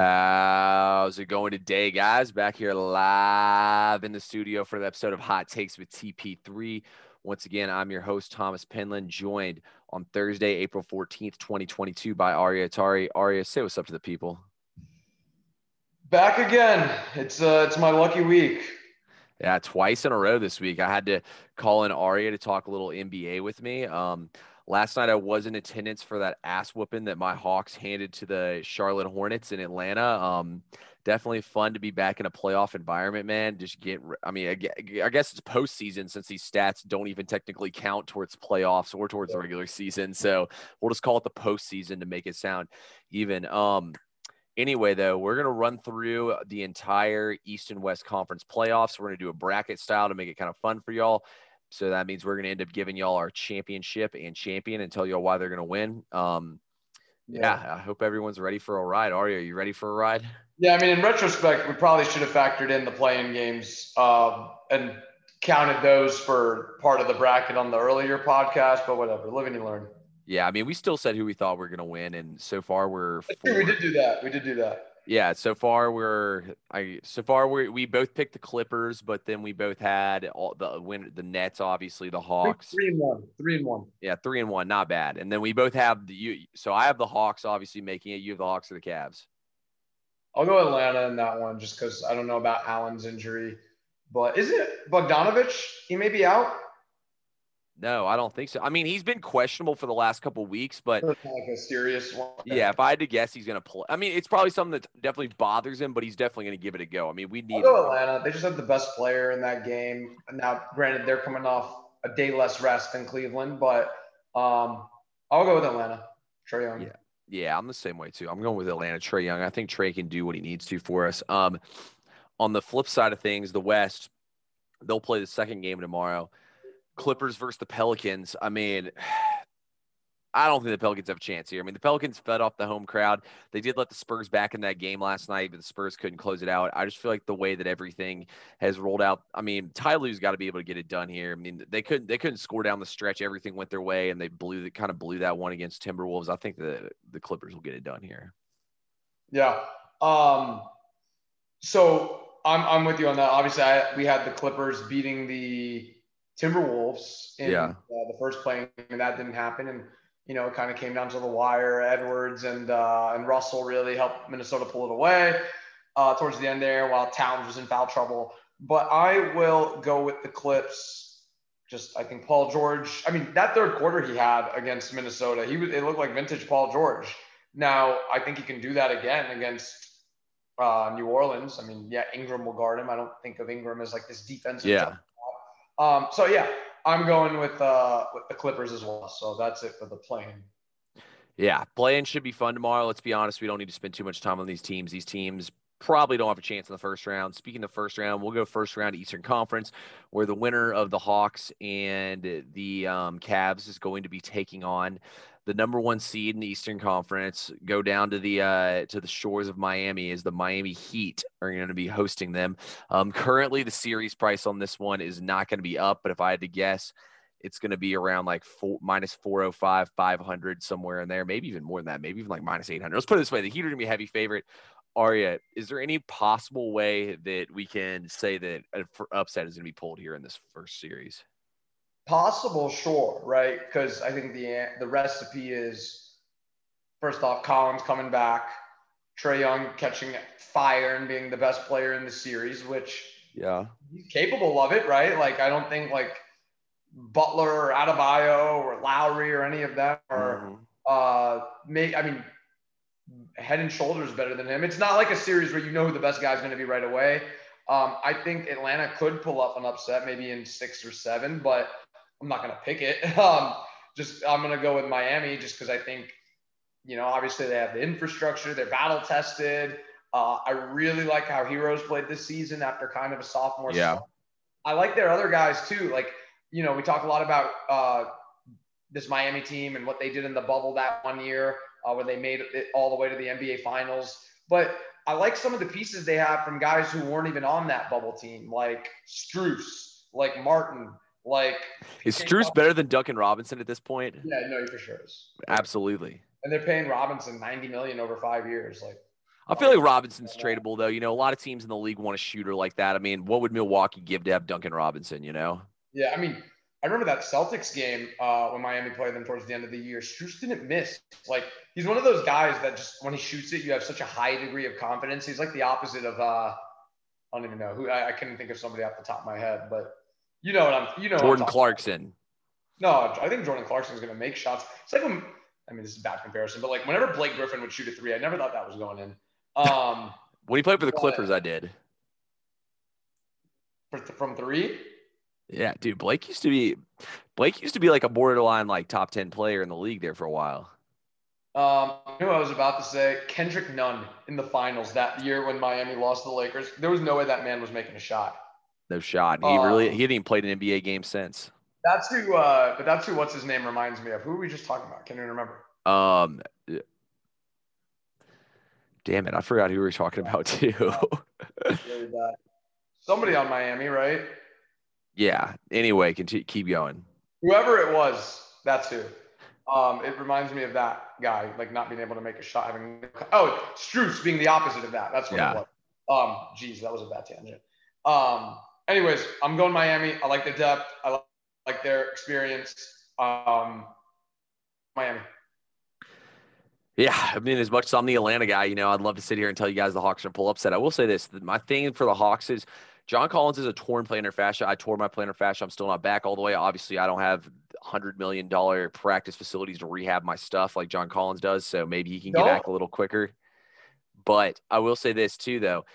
How's it going today, guys? Back here live in the studio for the episode of Hot Takes with TP3. Once again, I'm your host, Thomas Penland, joined on Thursday, April 14th, 2022 by Aria Atari. Aria, say what's up to the people. Back again. It's uh it's my lucky week. Yeah, twice in a row this week. I had to call in Aria to talk a little NBA with me. Um, Last night I was in attendance for that ass whooping that my Hawks handed to the Charlotte Hornets in Atlanta. Um, definitely fun to be back in a playoff environment, man. Just get, I mean, I guess it's postseason since these stats don't even technically count towards playoffs or towards the regular season. So we'll just call it the postseason to make it sound even. Um, anyway, though, we're going to run through the entire East and West Conference playoffs. We're going to do a bracket style to make it kind of fun for y'all. So that means we're going to end up giving y'all our championship and champion and tell y'all why they're going to win. Um, yeah. yeah. I hope everyone's ready for a ride. Are you? Are you ready for a ride? Yeah, I mean, in retrospect, we probably should have factored in the playing games um, and counted those for part of the bracket on the earlier podcast. But whatever, live and you learn. Yeah, I mean, we still said who we thought we are going to win, and so far we're. Four. We did do that. We did do that yeah, so far we're I so far we we both picked the Clippers, but then we both had all the win the Nets, obviously the Hawks. Three, three and one, three and one. Yeah, three and one, not bad. And then we both have the you. So I have the Hawks, obviously making it. You have the Hawks or the Cavs. I'll go Atlanta in that one, just because I don't know about Allen's injury, but is it Bogdanovich? He may be out. No, I don't think so. I mean, he's been questionable for the last couple weeks, but like a serious one. Yeah, if I had to guess, he's going to play. I mean, it's probably something that definitely bothers him, but he's definitely going to give it a go. I mean, we need. I'll go Atlanta. They just have the best player in that game. Now, granted, they're coming off a day less rest than Cleveland, but um, I'll go with Atlanta. Trae Young. Yeah. Yeah, I'm the same way too. I'm going with Atlanta. Trae Young. I think Trae can do what he needs to for us. Um, on the flip side of things, the West, they'll play the second game tomorrow. Clippers versus the Pelicans. I mean, I don't think the Pelicans have a chance here. I mean, the Pelicans fed off the home crowd. They did let the Spurs back in that game last night, but the Spurs couldn't close it out. I just feel like the way that everything has rolled out. I mean, Ty Lue's got to be able to get it done here. I mean, they couldn't they couldn't score down the stretch. Everything went their way, and they blew the kind of blew that one against Timberwolves. I think the the Clippers will get it done here. Yeah. Um. So I'm I'm with you on that. Obviously, I, we had the Clippers beating the Timberwolves in yeah. uh, the first play, and that didn't happen. And you know, it kind of came down to the wire. Edwards and uh, and Russell really helped Minnesota pull it away uh, towards the end there, while Towns was in foul trouble. But I will go with the Clips. Just I think Paul George. I mean, that third quarter he had against Minnesota, he was it looked like vintage Paul George. Now I think he can do that again against uh, New Orleans. I mean, yeah, Ingram will guard him. I don't think of Ingram as like this defensive. Yeah. Um, so yeah, I'm going with uh, with the Clippers as well. So that's it for the plane. Yeah, playing should be fun tomorrow. Let's be honest, we don't need to spend too much time on these teams. These teams probably don't have a chance in the first round. Speaking of first round, we'll go first round Eastern Conference, where the winner of the Hawks and the um, Cavs is going to be taking on the number one seed in the Eastern Conference, go down to the uh, to the shores of Miami as the Miami Heat are going to be hosting them. Um, currently, the series price on this one is not going to be up, but if I had to guess, it's going to be around like four, minus 405, 500, somewhere in there, maybe even more than that, maybe even like minus 800. Let's put it this way the Heat are going to be a heavy favorite. Arya, is there any possible way that we can say that an upset is going to be pulled here in this first series? Possible, sure, right? Because I think the the recipe is first off, Collins coming back, Trae Young catching fire and being the best player in the series, which yeah, he's capable of it, right? Like I don't think like Butler or Adebayo or Lowry or any of them are mm-hmm. uh may I mean head and shoulders better than him. It's not like a series where you know who the best guy is going to be right away. Um, I think Atlanta could pull up an upset, maybe in six or seven, but I'm not going to pick it. Um, just I'm going to go with Miami just because I think, you know, obviously they have the infrastructure, they're battle tested. Uh, I really like how Herro's played this season after kind of a sophomore. Yeah. I like their other guys too. Like, you know, we talk a lot about uh, this Miami team and what they did in the bubble that one year uh, where they made it all the way to the NBA Finals. But I like some of the pieces they have from guys who weren't even on that bubble team, like Strus, like Martin, like is Strus better than Duncan Robinson at this point? Yeah, no, he for sure is. Absolutely. And they're paying Robinson ninety million over five years. Like, I feel like Robinson's tradable though. You know, a lot of teams in the league want a shooter like that. I mean, what would Milwaukee give to have Duncan Robinson? You know? Yeah, I mean, I remember that Celtics game uh, when Miami played them towards the end of the year. Strus didn't miss. Like he's one of those guys that just when he shoots it, you have such a high degree of confidence. He's like the opposite of uh, I don't even know who. I, I couldn't think of somebody off the top of my head, but you know what I'm. You know Jordan Clarkson. About. No, I think Jordan Clarkson is going to make shots. It's like when I mean this is a bad comparison, but like whenever Blake Griffin would shoot a three, I never thought that was going in. Um, when he played for the Clippers, I did. For, from three. Yeah, dude, Blake used to be Blake used to be like a borderline like top ten player in the league there for a while. Um, know I was about to say Kendrick Nunn in the finals that year when Miami lost to the Lakers. There was no way that man was making a shot. No shot. He um, really he hadn't even played an NBA game since. That's who. Uh, but that's who. What's his name reminds me of. Who were we just talking about? Can you remember? Um. Damn it! I forgot who we were talking about too. Somebody on Miami, right? Yeah. Anyway, continue, keep going. Whoever it was, that's who. Um, it reminds me of that guy, like not being able to make a shot. Having oh, Strus being the opposite of that. That's what yeah. it was. Um, geez, that was a bad tangent. Um, anyways, I'm going Miami. I like the depth. I like, like their experience. Um, Miami. Yeah, I mean, as much as I'm the Atlanta guy, you know, I'd love to sit here and tell you guys the Hawks are pull upset. I will say this: my thing for the Hawks is John Collins is a torn plantar fascia. I tore my plantar fascia. I'm still not back all the way. Obviously, I don't have hundred million dollar practice facilities to rehab my stuff like John Collins does. So maybe he can get back a little quicker. But I will say this too, though.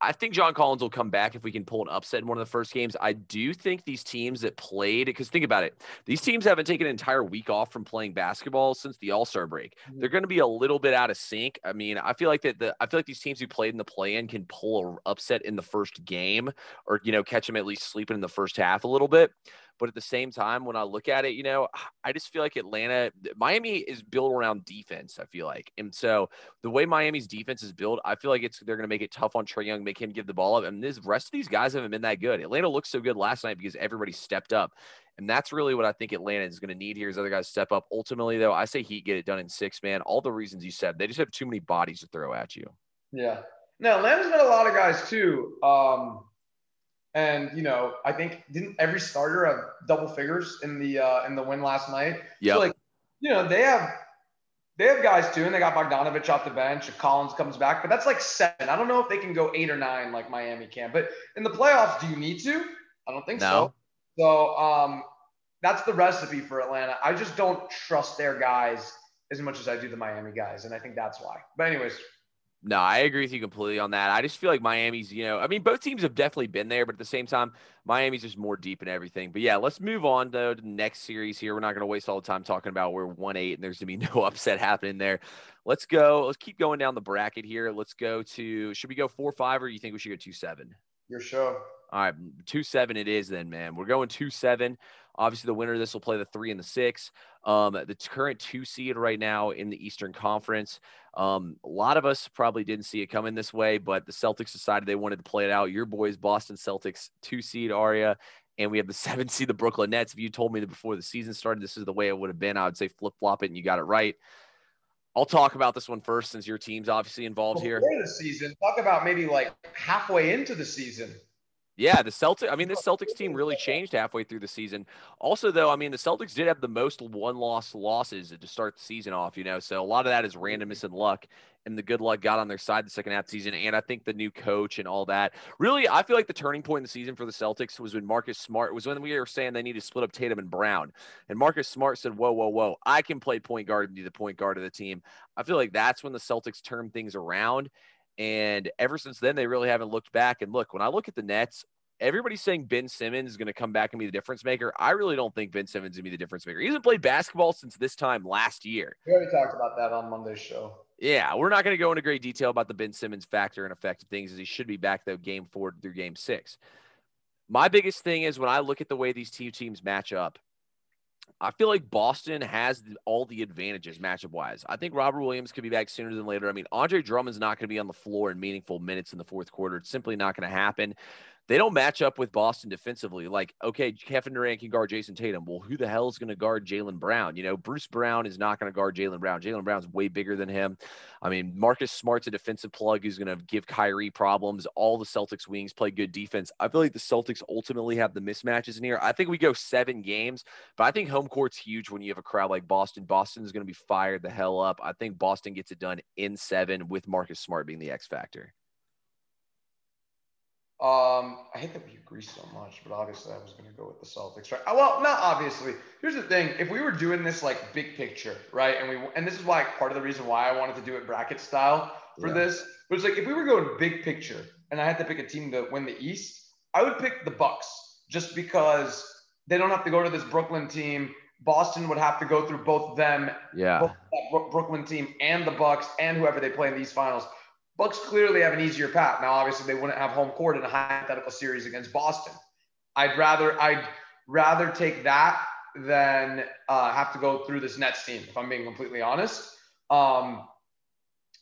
I think John Collins will come back if we can pull an upset in one of the first games. I do think these teams that played, because think about it, these teams haven't taken an entire week off from playing basketball since the All Star break. Mm-hmm. They're going to be a little bit out of sync. I mean, I feel like that the I feel like these teams who played in the play in can pull an upset in the first game, or you know, catch them at least sleeping in the first half a little bit. But at the same time, when I look at it, you know, I just feel like Atlanta, Miami is built around defense. I feel like, and so the way Miami's defense is built, I feel like it's they're going to make it tough on Trae Young, make him give the ball up. And this rest of these guys haven't been that good. Atlanta looked so good last night because everybody stepped up. And that's really what I think Atlanta is going to need here is other guys step up. Ultimately, though, I say Heat get it done in six, man. All the reasons you said. They just have too many bodies to throw at you. Yeah. Now, Atlanta's got a lot of guys, too. Um, and you know, I think didn't every starter have double figures in the uh, in the win last night? Yeah. So like, you know, they have they have guys too, and they got Bogdanovich off the bench. If Collins comes back, but that's like seven. I don't know if they can go eight or nine like Miami can. But in the playoffs, do you need to? I don't think no. so. So um, that's the recipe for Atlanta. I just don't trust their guys as much as I do the Miami guys, and I think that's why. But anyways, no, I agree with you completely on that. I just feel like Miami's, you know, I mean, both teams have definitely been there, but at the same time, Miami's just more deep in everything. But yeah, let's move on though, to the next series here. We're not going to waste all the time talking about we're 1 8 and there's going to be no upset happening there. Let's go. Let's keep going down the bracket here. Let's go to, should we go 4 5 or you think we should go 2 7? Your show. All right, 2 7 it is then, man. We're going 2 7. Obviously, the winner of this will play the three and the six. Um, the current two seed right now in the Eastern Conference. Um, a lot of us probably didn't see it coming this way, but the Celtics decided they wanted to play it out. Your boys, Boston Celtics, two seed Aria, and we have the seven seed, the Brooklyn Nets. If you told me that before the season started, this is the way it would have been, I would say flip flop it, and you got it right. I'll talk about this one first since your team's obviously involved before here. The season, talk about maybe like halfway into the season. Yeah, the Celtics. I mean, this Celtics team really changed halfway through the season. Also, though, I mean, the Celtics did have the most one-loss losses to start the season off. You know, so a lot of that is randomness and luck, and the good luck got on their side the second half of the season. And I think the new coach and all that. Really, I feel like the turning point in the season for the Celtics was when Marcus Smart was when we were saying they need to split up Tatum and Brown, and Marcus Smart said, "Whoa, whoa, whoa! I can play point guard and be the point guard of the team." I feel like that's when the Celtics turned things around. And ever since then, they really haven't looked back. And look, when I look at the Nets, everybody's saying Ben Simmons is going to come back and be the difference maker. I really don't think Ben Simmons is going to be the difference maker. He hasn't played basketball since this time last year. We already talked about that on Monday's show. Yeah, we're not going to go into great detail about the Ben Simmons factor and effect of things as he should be back though game four through game six. My biggest thing is when I look at the way these two teams match up, I feel like Boston has all the advantages matchup wise. I think Robert Williams could be back sooner than later. I mean, Andre Drummond's not going to be on the floor in meaningful minutes in the fourth quarter. It's simply not going to happen. They don't match up with Boston defensively. Like, okay, Kevin Durant can guard Jayson Tatum. Well, who the hell is going to guard Jaylen Brown? You know, Bruce Brown is not going to guard Jaylen Brown. Jaylen Brown's way bigger than him. I mean, Marcus Smart's a defensive plug who's going to give Kyrie problems. All the Celtics wings play good defense. I feel like the Celtics ultimately have the mismatches in here. I think we go seven games, but I think home court's huge when you have a crowd like Boston. Boston is going to be fired the hell up. I think Boston gets it done in seven with Marcus Smart being the X factor. Um, I hate that we agree so much, but obviously I was going to go with the Celtics, right? Well, not obviously. Here's the thing: if we were doing this like big picture, right, and we and this is why part of the reason why I wanted to do it bracket style for yeah. this, but it's like if we were going big picture, and I had to pick a team to win the East, I would pick the Bucks just because they don't have to go to this Brooklyn team. Boston would have to go through both them, yeah, both that Brooklyn team and the Bucks and whoever they play in these finals. Bucks clearly have an easier path. Now, obviously, they wouldn't have home court in a hypothetical series against Boston. I'd rather I'd rather take that than uh, have to go through this Nets team, if I'm being completely honest. Um,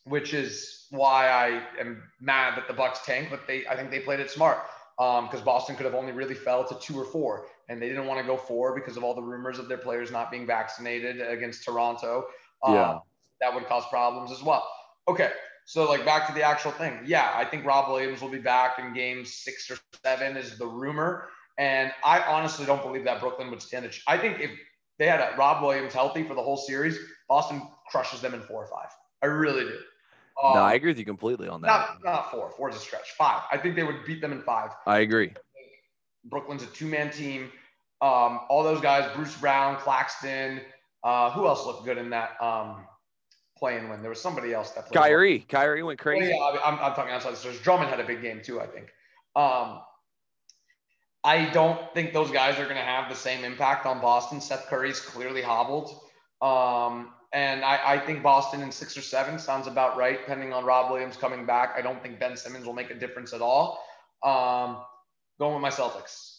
which is why I am mad that the Bucks tanked, but they I think they played it smart because um, Boston could have only really fell to two or four, and they didn't want to go four because of all the rumors of their players not being vaccinated against Toronto. Um, yeah, that would cause problems as well. Okay, so like back to the actual thing. Yeah, I think Rob Williams will be back in game six or seven is the rumor. And I honestly don't believe that Brooklyn would stand a ch- I think if they had a Rob Williams healthy for the whole series, Boston crushes them in four or five. I really do. Um, no, I agree with you completely on that. Not, not four. Four is a stretch. Five. I think they would beat them in five. I agree. Brooklyn's a two man team. Um, all those guys, Bruce Brown, Claxton. Uh, who else looked good in that? Um, playing when there was somebody else that played. Kyrie. Well. Kyrie went crazy. yeah, I'm, I'm talking outside the stars. Drummond had a big game too, I think. Um, I don't think those guys are going to have the same impact on Boston. Seth Curry's clearly hobbled. Um, and I, I, think Boston in six or seven sounds about right, depending on Rob Williams coming back. I don't think Ben Simmons will make a difference at all. Um, going with my Celtics.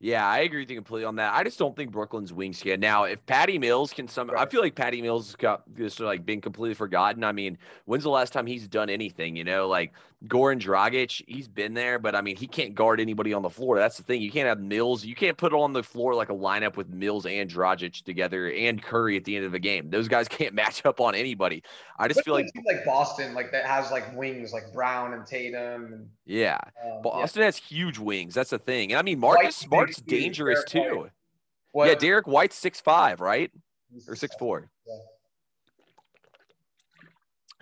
Yeah, I agree with you completely on that. I just don't think Brooklyn's wings can. Now, if Patty Mills can some, right. I feel like Patty Mills got just like being completely forgotten. I mean, when's the last time he's done anything? You know, like Goran Dragic, he's been there, but I mean, he can't guard anybody on the floor. That's the thing. You can't have Mills. You can't put on the floor like a lineup with Mills and Dragic together and Curry at the end of the game. Those guys can't match up on anybody. I just feel like like Boston, like that has like wings like Brown and Tatum. And, yeah, um, Boston yeah. has huge wings. That's the thing. And I mean, Marcus Smart's dangerous too. Yeah, Derrick White's six five, right? Or six four.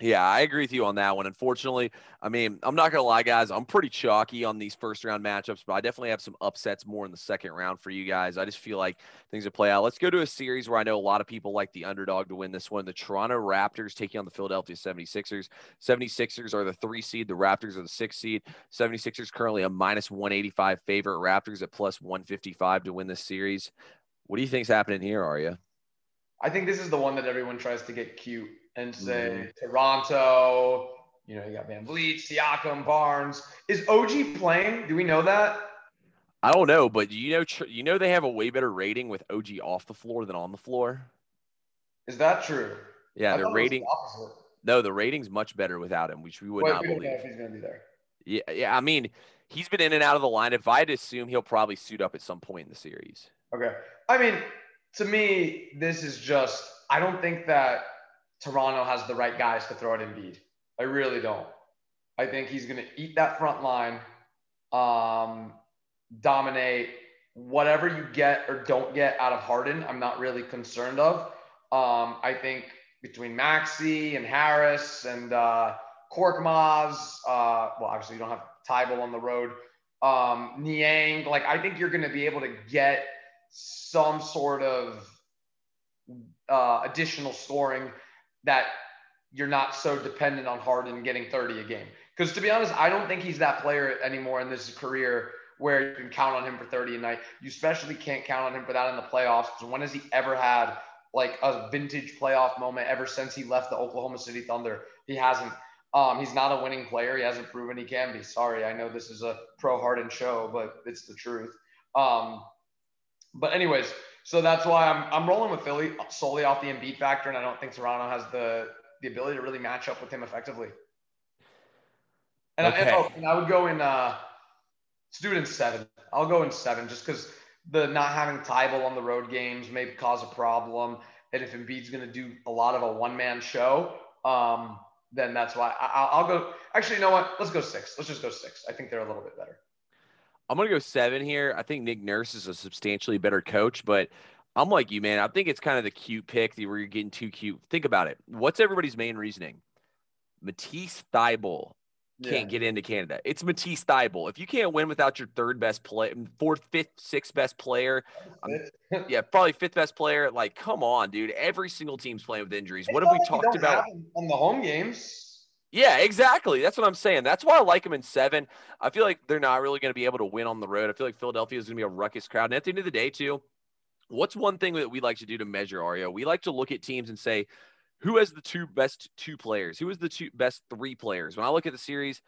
Yeah. I agree with you on that one. Unfortunately, I mean, I'm not gonna lie, guys. I'm pretty chalky on these first round matchups, but I definitely have some upsets more in the second round for you guys. I just feel like things will play out. Let's go to a series where I know a lot of people like the underdog to win this one. The Toronto Raptors taking on the Philadelphia 76ers. 76ers are the three seed, the Raptors are the six seed. 76ers currently a minus 185 favorite, Raptors at plus 155 to win this series. What do you think's happening here, Arya? I think this is the one that everyone tries to get cute and say mm-hmm. Toronto. You know, you got VanVleet, Siakam, Barnes. Is OG playing? Do we know that? I don't know, but you know, you know they have a way better rating with OG off the floor than on the floor. Is that true? Yeah, the rating. The no, the rating's much better without him, which we would Wait, not believe. if he's going to be there. Yeah, yeah. I mean, he's been in and out of the lineup. I'd assume he'll probably suit up at some point in the series. Okay. I mean, to me, this is just. I don't think that Toronto has the right guys to throw at Embiid. I really don't. I think he's going to eat that front line, um, dominate whatever you get or don't get out of Harden. I'm not really concerned of. Um, I think between Maxey and Harris and uh, Korkmaz, uh, well, obviously you don't have Thybulle on the road. Um, Niang, like I think you're going to be able to get some sort of uh, additional scoring that you're not so dependent on Harden getting 30 a game. Because to be honest, I don't think he's that player anymore in this career where you can count on him for 30 a night. You especially can't count on him for that in the playoffs. Because when has he ever had like a vintage playoff moment ever since he left the Oklahoma City Thunder? He hasn't. Um, he's not a winning player. He hasn't proven he can be. Sorry, I know this is a pro Harden show, but it's the truth. Um, but anyways, so that's why I'm I'm rolling with Philly solely off the Embiid factor, and I don't think Toronto has the the ability to really match up with him effectively. And, okay. I, and, oh, and I would go in uh, Let's do it in seven. I'll go in seven just because the not having Thybulle on the road games may cause a problem. And if Embiid's going to do a lot of a one man show, um, then that's why I, will go. Actually, you know what? Let's go six. Let's just go six. I think they're a little bit better. I'm going to go seven here. I think Nick Nurse is a substantially better coach, but I'm like you, man. I think it's kind of the cute pick where you're getting too cute. Think about it. What's everybody's main reasoning? Matisse Thybulle can't yeah. get into Canada. It's Matisse Thybulle. If you can't win without your third best play, fourth, fifth, sixth best player, um, yeah, probably fifth best player. Like, come on, dude. Every single team's playing with injuries. What have we talked about on the home games? Yeah, exactly. That's what I'm saying. That's why I like them in seven. I feel like they're not really going to be able to win on the road. I feel like Philadelphia is going to be a ruckus crowd. And at the end of the day, too, what's one thing that we like to do to measure Ario? We like to look at teams and say, who has the two best two players? Who is the two best three players? When I look at the series,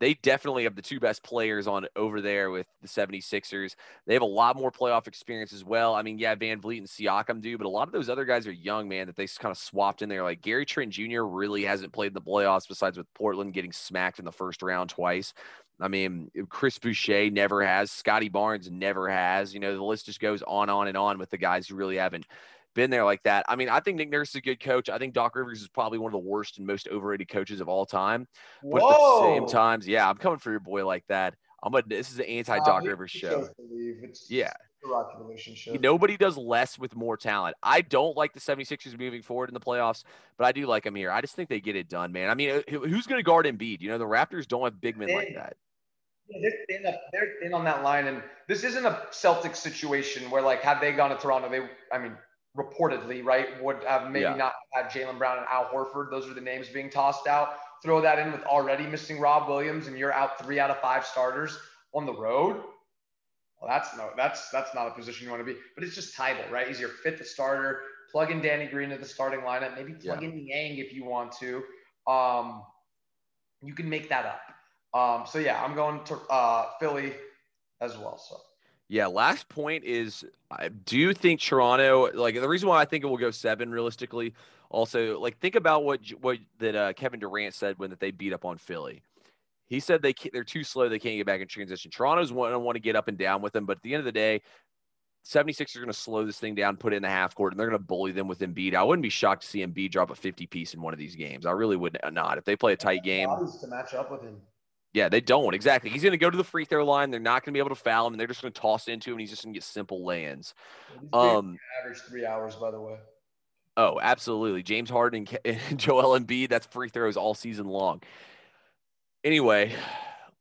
they definitely have the two best players on over there with the 76ers. They have a lot more playoff experience as well. I mean, yeah, VanVleet and Siakam do, but a lot of those other guys are young, man, that they kind of swapped in there. Like Gary Trent Jr. really hasn't played in the playoffs besides with Portland getting smacked in the first round twice. I mean, Chris Boucher never has. Scottie Barnes never has. You know, the list just goes on, on, and on with the guys who really haven't been there like that. I mean, I think Nick Nurse is a good coach. I think Doc Rivers is probably one of the worst and most overrated coaches of all time. But Whoa. at the same times, yeah, I'm coming for your boy like that. I'm a this is an anti Doc uh, Rivers show. yeah. Relationship. Nobody does less with more talent. I don't like the 76ers moving forward in the playoffs, but I do like them here. I just think they get it done, man. I mean, who's going to guard Embiid? You know, the Raptors don't have big men like that. they're thin, they're thin on that line, and this isn't a Celtics situation where, like, had they gone to Toronto, they, I mean, reportedly, right, would have maybe yeah. not had Jaylen Brown and Al Horford. Those are the names being tossed out. Throw that in with already missing Rob Williams, and you're out three out of five starters on the road. Well, that's no, that's that's not a position you want to be. But it's just Thybulle, right? He's your fifth starter. Plug in Danny Green to the starting lineup. Maybe plug yeah. in Niang if you want to. Um, you can make that up. Um, so yeah, I'm going to uh, Philly as well. So yeah, last point is I do think Toronto like the reason why I think it will go seven realistically. Also, like think about what what that uh, Kevin Durant said when that they beat up on Philly. He said they they're too slow, they can't get back in transition. Toronto's want to want to get up and down with them, but at the end of the day, 76 are going to slow this thing down, put it in the half court, and they're going to bully them with Embiid. I wouldn't be shocked to see Embiid drop a 50 piece in one of these games. I really would not. If they play a tight game, to match up with him. Yeah, they don't exactly. He's going to go to the free throw line. They're not going to be able to foul him, and they're just going to toss into him. And he's just going to get simple lay-ins. Um, average three hours, by the way. Oh, absolutely. James Harden and Joel Embiid. That's free throws all season long. Anyway,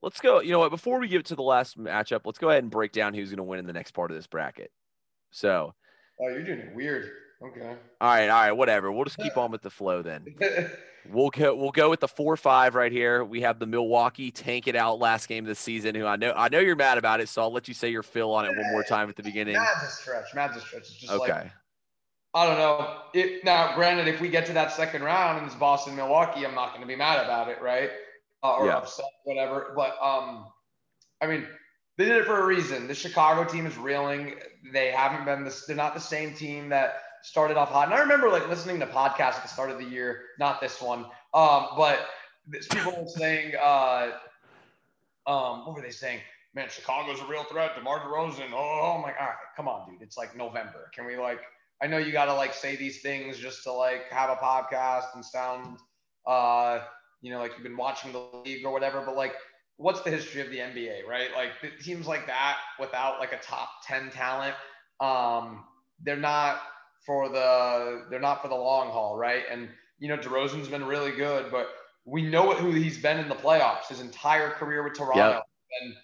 let's go. You know what? Before we get to the last matchup, let's go ahead and break down who's going to win in the next part of this bracket. So. Oh, you're doing it weird. Okay. All right, all right, whatever. We'll just keep on with the flow then. We'll go. We'll go with the four five right here. We have the Milwaukee tank it out last game of the season. Who I know I know you're mad about it, so I'll let you say your fill on it one more time at the beginning. Mad's a stretch. Mad's a stretch. It's just okay. Like, I don't know. It, now, granted, if we get to that second round and it's Boston Milwaukee, I'm not going to be mad about it, right? Uh, or yeah. upset, whatever. But um, I mean, they did it for a reason. The Chicago team is reeling. They haven't been this. They're not the same team that started off hot. And I remember like listening to podcasts at the start of the year, not this one, um, but people were saying, uh, um, what were they saying? Man, Chicago's a real threat. DeMar DeRozan. Oh, I'm like, all right, come on, dude. It's like November. Can we like? I know you got to like say these things just to like have a podcast and sound, uh, you know, like you've been watching the league or whatever. But like, what's the history of the NBA, right? Like teams like that without like a top ten talent, um, they're not for the they're not for the long haul, right? And you know, DeRozan's been really good, but we know who he's been in the playoffs. His entire career with Toronto yep. been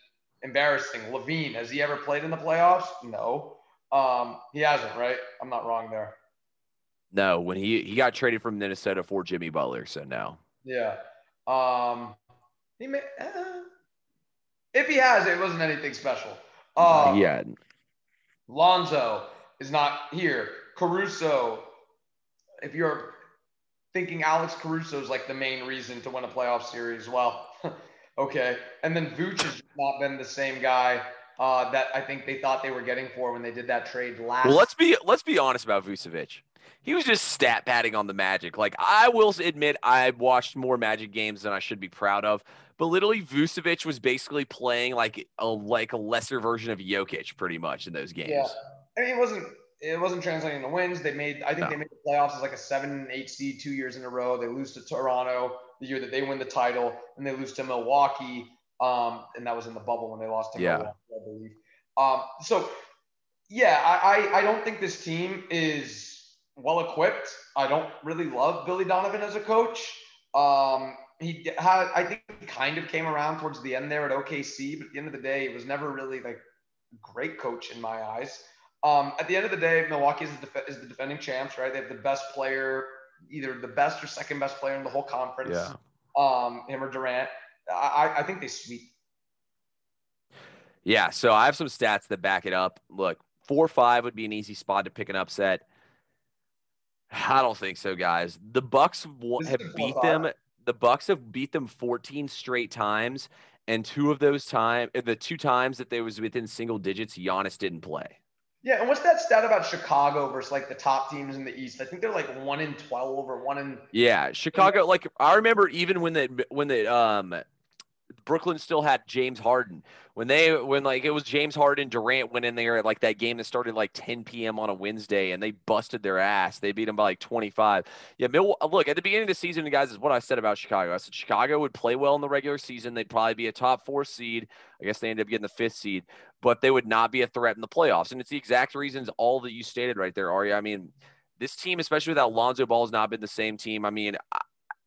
embarrassing. LaVine, has he ever played in the playoffs? No. Um, he hasn't, right? I'm not wrong there. No, when he he got traded from Minnesota for Jimmy Butler, so no. Yeah. Um, he may, uh, if he has, it wasn't anything special. Um, yeah. Lonzo is not here. Caruso, if you're thinking Alex Caruso is like the main reason to win a playoff series, well, okay. And then Vooch has not been the same guy uh, that I think they thought they were getting for when they did that trade last. Well, let's be let's be honest about Vucevic. he was just stat padding on the Magic. Like I will admit, I watched more Magic games than I should be proud of. But literally, Vucevic was basically playing like a like a lesser version of Jokic, pretty much in those games. Yeah, I mean, it wasn't it wasn't translating to wins. They made I think no. they made the playoffs as like a seven and eight seed two years in a row. They lose to Toronto the year that they win the title, and they lose to Milwaukee. Um, and that was in the bubble when they lost to yeah. Milwaukee, I believe. Um, so yeah, I, I I don't think this team is well equipped. I don't really love Billy Donovan as a coach. Um, he had, I think, he kind of came around towards the end there at OKC, but at the end of the day, it was never really like a great coach in my eyes. Um, at the end of the day, Milwaukee is the, def- is the defending champs, right? They have the best player, either the best or second best player in the whole conference. Yeah. Um, him or Durant. I, I think they sweep. Yeah. So I have some stats that back it up. Look, four five would be an easy spot to pick an upset. I don't think so, guys. The Bucks have beat them. The Bucks have beat them 14 straight times, and two of those time, the two times that they was within single digits, Giannis didn't play. Yeah, and what's that stat about Chicago versus like the top teams in the East? I think they're like one in twelve or one in. Yeah, Chicago. Like I remember even when the when the um Brooklyn still had James Harden. When they when like it was James Harden, Durant went in there at like that game that started like 10 p.m. on a Wednesday, and they busted their ass. They beat them by like 25. Yeah, Mil- look at the beginning of the season, guys, is what I said about Chicago. I said Chicago would play well in the regular season. They'd probably be a top four seed. I guess they ended up getting the fifth seed, but they would not be a threat in the playoffs. And it's the exact reasons all that you stated right there, Arya. I mean, this team, especially without Lonzo Ball, has not been the same team. I mean,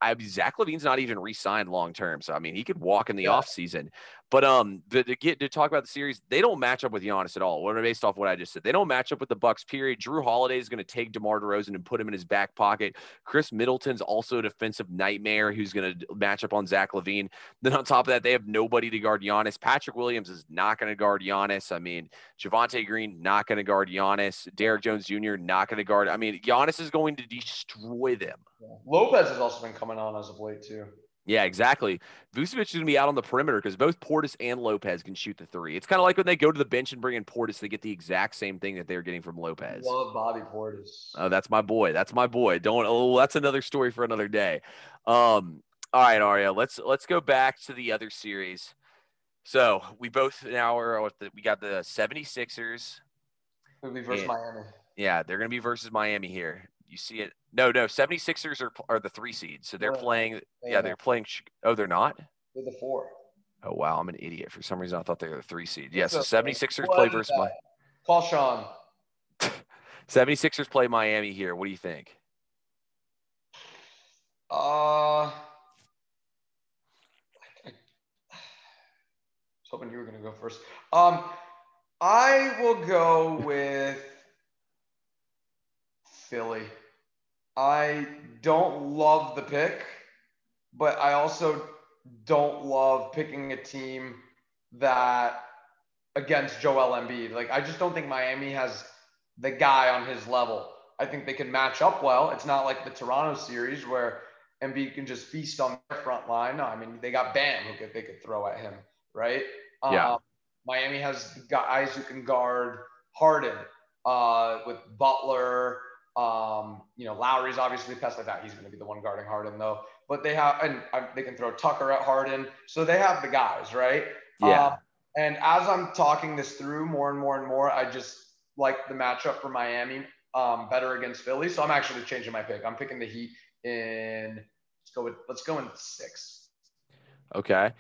I, Zach LaVine's not even re-signed long term, so I mean he could walk in the yeah. offseason. But um, to, to, get to talk about the series, they don't match up with Giannis at all. Based off what I just said, they don't match up with the Bucks. Period. Jrue Holiday is going to take DeMar DeRozan and put him in his back pocket. Khris Middleton's also a defensive nightmare who's going to match up on Zach LaVine. Then on top of that, they have nobody to guard Giannis. Patrick Williams is not going to guard Giannis. I mean, Javonte Green not going to guard Giannis. Derrick Jones Jr. not going to guard. I mean, Giannis is going to destroy them. Yeah. Lopez has also been coming on as of late too. Yeah, exactly. Vucevic is going to be out on the perimeter because both Portis and Lopez can shoot the three. It's kind of like when they go to the bench and bring in Portis, they get the exact same thing that they're getting from Lopez. Love Bobby Portis. Oh, that's my boy. That's my boy. Don't. Oh, that's another story for another day. Um. All right, Aria. Let's let's go back to the other series. So we both now are the, we got the 76ers. It'll be versus and, Miami. Yeah, they're going to be versus Miami here. You see it no, no. 76ers are are the three seeds, so they're playing. Yeah, they're playing. Oh, they're not. They're the four. Oh wow, I'm an idiot. For some reason, I thought they were the three seed. Yeah, so 76ers play versus my. Call Sean. 76ers play Miami here. What do you think? Uh, I was hoping you were going to go first. Um, I will go with Philly. I don't love the pick, but I also don't love picking a team that against Joel Embiid. Like I just don't think Miami has the guy on his level. I think they can match up well. It's not like the Toronto series where Embiid can just feast on their front line. No, I mean they got Bam who could, they could throw at him, right? Yeah. Um, Miami has guys who can guard Harden uh, with Butler um, you know, Lowry's obviously pest like that. He's going to be the one guarding Harden though. But they have, and uh, they can throw Tucker at Harden. So they have the guys, right? Yeah. Um, and as I'm talking this through more and more and more, I just like the matchup for Miami um, better against Philly. So I'm actually changing my pick. I'm picking the Heat in. Let's go with. Let's go in six. Okay.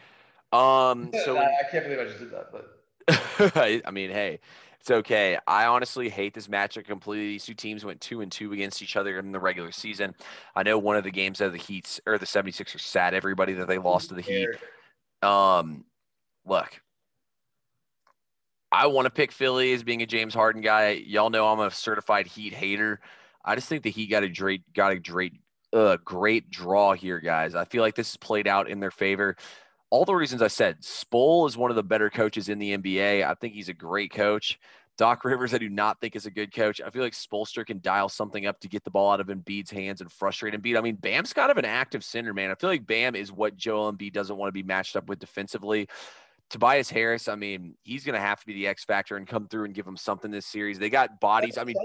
Um. So I, I can't believe I just did that, but. I mean, hey, it's okay. I honestly hate this matchup completely. These two teams went two and two against each other in the regular season. I know one of the games of the Heats or the 76ers sat everybody that they lost to the Heat. Um, look, I want to pick Philly as being a James Harden guy. Y'all know I'm a certified Heat hater. I just think the Heat got a great, got a great, uh, great draw here, guys. I feel like this is played out in their favor all the reasons I said. Spo is one of the better coaches in the NBA. I think he's a great coach. Doc Rivers, I do not think is a good coach. I feel like Spoelstra can dial something up to get the ball out of Embiid's hands and frustrate Embiid. I mean, Bam's kind of an active center, man. I feel like Bam is what Joel Embiid doesn't want to be matched up with defensively. Tobias Harris, I mean, he's going to have to be the X factor and come through and give him something this series. They got bodies. I, mean,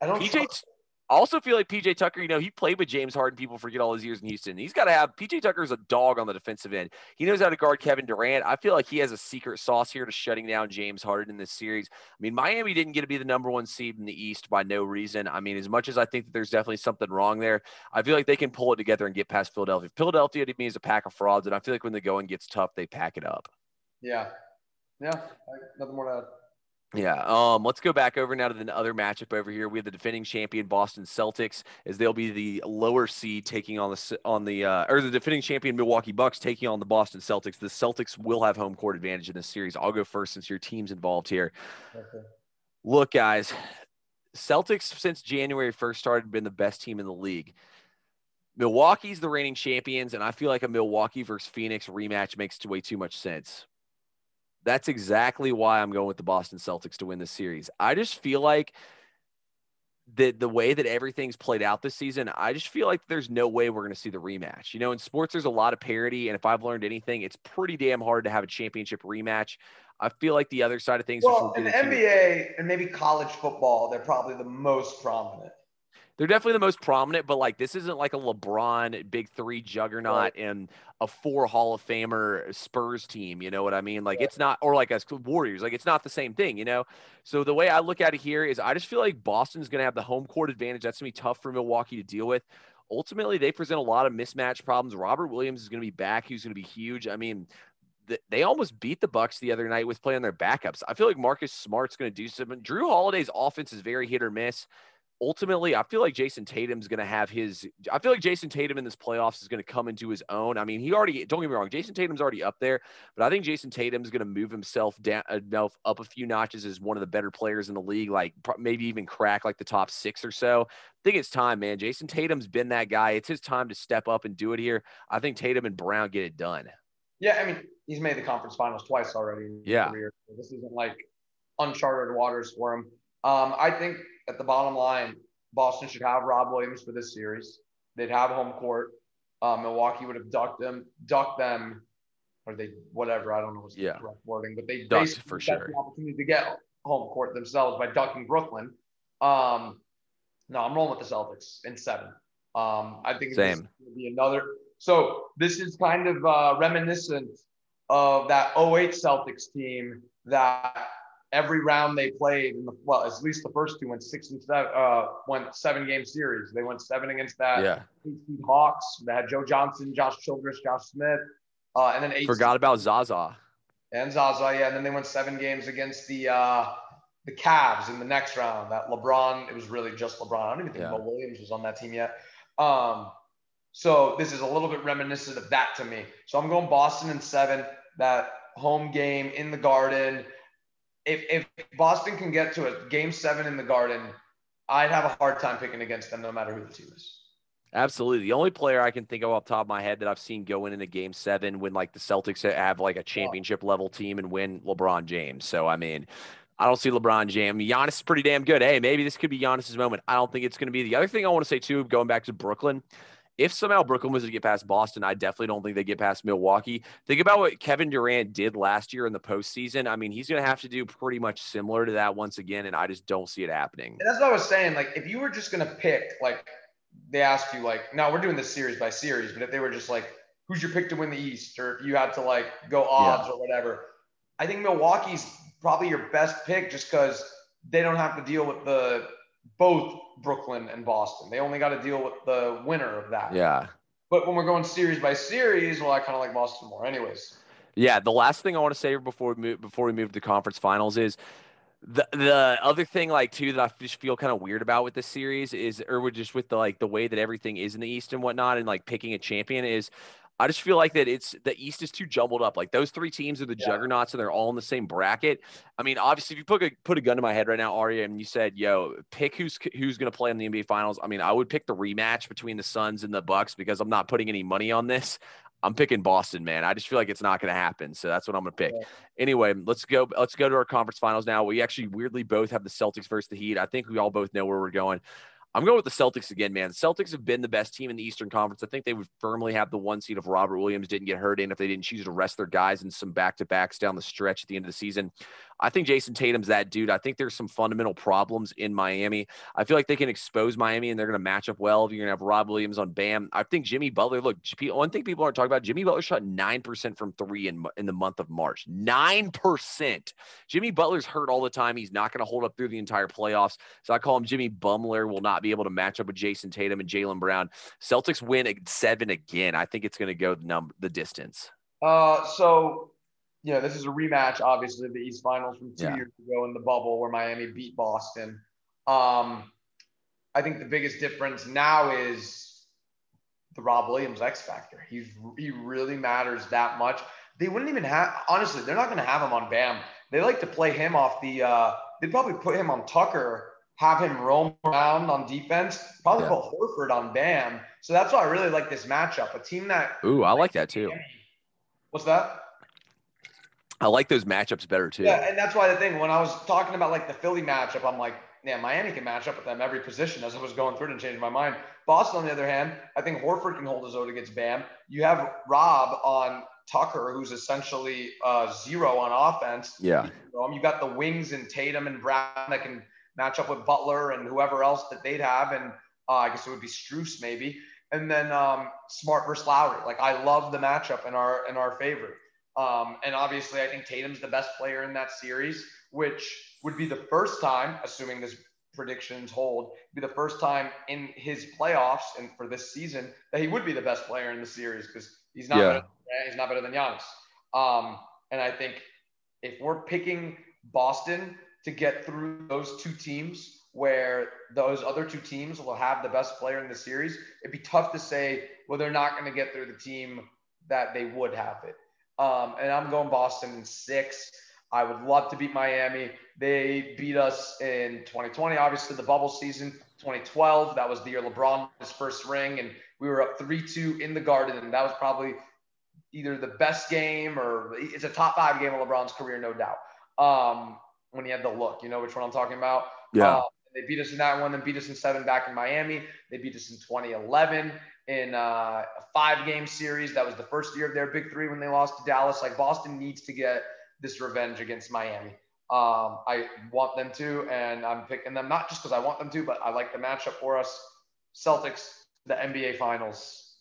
I don't PJ, I also feel like PJ Tucker, you know, he played with James Harden. People forget all his years in Houston. He's got to have PJ Tucker's a dog on the defensive end. He knows how to guard Kevin Durant. I feel like he has a secret sauce here to shutting down James Harden in this series. I mean, Miami didn't get to be the number one seed in the East by no reason. I mean, as much as I think that there's definitely something wrong there, I feel like they can pull it together and get past Philadelphia. Philadelphia to me is a pack of frauds, and I feel like when the going gets tough, they pack it up. Yeah. Yeah. Nothing more to add. Yeah. Um, let's go back over now to the other matchup over here. We have the defending champion Boston Celtics, as they'll be the lower seed taking on the on the uh, or the defending champion Milwaukee Bucks taking on the Boston Celtics. The Celtics will have home court advantage in this series. I'll go first since your team's involved here. Okay. Look, guys, Celtics since January first started been the best team in the league. Milwaukee's the reigning champions, and I feel like a Milwaukee versus Phoenix rematch makes way too much sense. That's exactly why I'm going with the Boston Celtics to win this series. I just feel like the the way that everything's played out this season, I just feel like there's no way we're going to see the rematch. You know, in sports, there's a lot of parity, and if I've learned anything, it's pretty damn hard to have a championship rematch. I feel like the other side of things. Well, in the NBA and maybe college football, they're probably the most prominent they're definitely the most prominent, but like this isn't like a LeBron big three juggernaut right. and a four Hall of Famer Spurs team. You know what I mean? Like it's not, or like a Warriors. Like it's not the same thing. You know. So the way I look at it here is, I just feel like Boston's going to have the home court advantage. That's going to be tough for Milwaukee to deal with. Ultimately, they present a lot of mismatch problems. Robert Williams is going to be back. He's going to be huge. I mean, they almost beat the Bucks the other night with playing their backups. I feel like Marcus Smart's going to do something. Jrue Holiday's offense is very hit or miss ultimately, I feel like Jayson Tatum's going to have his. I feel like Jayson Tatum in this playoffs is going to come into his own. I mean, he already. Don't get me wrong, Jayson Tatum's already up there, but I think Jayson Tatum's going to move himself down enough up a few notches as one of the better players in the league. Like maybe even crack like the top six or so. I think it's time, man. Jayson Tatum's been that guy. It's his time to step up and do it here. I think Tatum and Brown get it done. Yeah, I mean, he's made the conference finals twice already. yeah, this isn't like uncharted waters for him. Um, I think at the bottom line, Boston should have Rob Williams for this series. They'd have home court. Uh, Milwaukee would have ducked them, ducked them, or they whatever. I don't know what's the correct wording, but they ducked for sure. The opportunity to get home court themselves by ducking Brooklyn. Um, no, I'm rolling with the Celtics in seven. Um, I think to be another. So this is kind of uh, reminiscent of that 08 Celtics team that every round they played in the well, at least the first two went six and seven, uh, went seven game series. They went seven against that yeah. Hawks. They had Joe Johnson, Josh Childress, Josh Smith, uh, and then eight. Forgot about Zaza. And Zaza, yeah. And then they went seven games against the uh, the Cavs in the next round. That LeBron, it was really just LeBron. I don't even think yeah. Mo Williams was on that team yet. Um, so this is a little bit reminiscent of that to me. So I'm going Boston in seven. That home game in the Garden if if Boston can get to a game seven in the Garden, I'd have a hard time picking against them, no matter who the team is. Absolutely. The only player I can think of off top of my head that I've seen go in in a game seven when like the Celtics have like a championship level team and win LeBron James. So I mean, I don't see LeBron James. Giannis is pretty damn good. Hey, maybe this could be Giannis's moment. I don't think it's going to be. The other thing I want to say too, going back to Brooklyn, if somehow Brooklyn was to get past Boston, I definitely don't think they get past Milwaukee. Think about what Kevin Durant did last year in the postseason. I mean, he's going to have to do pretty much similar to that once again, and I just don't see it happening. And that's what I was saying. Like, if you were just going to pick, like, they asked you, like, now we're doing this series by series, but if they were just like, who's your pick to win the East, or if you had to like go odds yeah. or whatever, I think Milwaukee's probably your best pick just because they don't have to deal with the both Brooklyn and Boston. They only got to deal with the winner of that. Yeah. But when we're going series by series, well, I kind of like Boston more. Anyways. Yeah. The last thing I want to say before we move before we move to conference finals is the the other thing like too that I just feel kind of weird about with this series is or just with the like the way that everything is in the East and whatnot and like picking a champion is I just feel like that it's the East is too jumbled up. Like those three teams are the yeah. juggernauts and they're all in the same bracket. I mean, obviously, if you put a put a gun to my head right now, Arya, and you said, "Yo, pick who's who's going to play in the NBA Finals." I mean, I would pick the rematch between the Suns and the Bucks because I'm not putting any money on this. I'm picking Boston, man. I just feel like it's not going to happen, so that's what I'm going to pick. Yeah. Anyway, let's go. Let's go to our conference finals now. We actually weirdly both have the Celtics versus the Heat. I think we all both know where we're going. I'm going with the Celtics again, man. The Celtics have been the best team in the Eastern Conference. I think they would firmly have the one seed if Robert Williams didn't get hurt and if they didn't choose to rest their guys in some back to backs down the stretch at the end of the season. I think Jayson Tatum's that dude. I think there's some fundamental problems in Miami. I feel like they can expose Miami and they're going to match up well. If you're going to have Rob Williams on Bam, I think Jimmy Butler. Look, one thing people aren't talking about: Jimmy Butler shot nine percent from three in in the month of March. Nine percent. Jimmy Butler's hurt all the time. He's not going to hold up through the entire playoffs. So I call him Jimmy Bumler. Will not be able to match up with Jayson Tatum and Jaylen Brown. Celtics win at seven again. I think it's going to go the num the distance. Uh, so yeah, this is a rematch, obviously, of the East Finals from two yeah. years ago in the bubble where Miami beat Boston. Um, I think the biggest difference now is the Rob Williams X factor. He's he really matters that much. They wouldn't even have honestly, they're not going to have him on Bam. They like to play him off the. Uh, they'd probably put him on Tucker, have him roam around on defense. Probably yeah. put Horford on Bam. So that's why I really like this matchup. A team that. Ooh, I like that too. What's that? I like those matchups better too. Yeah, and that's why the thing when I was talking about like the Philly matchup, I'm like, yeah, Miami can match up with them every position. As I was going through it and changing my mind. Boston, on the other hand, I think Horford can hold his own against Bam. You have Rob on Tucker, who's essentially uh, zero on offense. Yeah. You got the wings and Tatum and Brown that can match up with Butler and whoever else that they'd have, and uh, I guess it would be Strus maybe, and then um, Smart versus Lowry. Like I love the matchup in our in our favor. Um, and obviously, I think Tatum's the best player in that series, which would be the first time, assuming this predictions hold, be the first time in his playoffs and for this season that he would be the best player in the series because he's not yeah. better, he's not better than Giannis. Um, and I think if we're picking Boston to get through those two teams where those other two teams will have the best player in the series, it'd be tough to say, well, they're not going to get through the team that they would have it. Um, and I'm going Boston in six. I would love to beat Miami. They beat us in 2020, obviously the bubble season. 2012, that was the year LeBron his first ring, and we were up 3-2 in the Garden, and that was probably either the best game or it's a top five game of LeBron's career, no doubt. Um, when he had the look, you know which one I'm talking about. Yeah. Uh, they beat us in that one, then beat us in seven back in Miami. They beat us in 2011 in uh, a five game series. That was the first year of their big three when they lost to Dallas. Like Boston needs to get this revenge against Miami. Um, I want them to, and I'm picking them not just because I want them to, but I like the matchup for us. Celtics, the NBA Finals.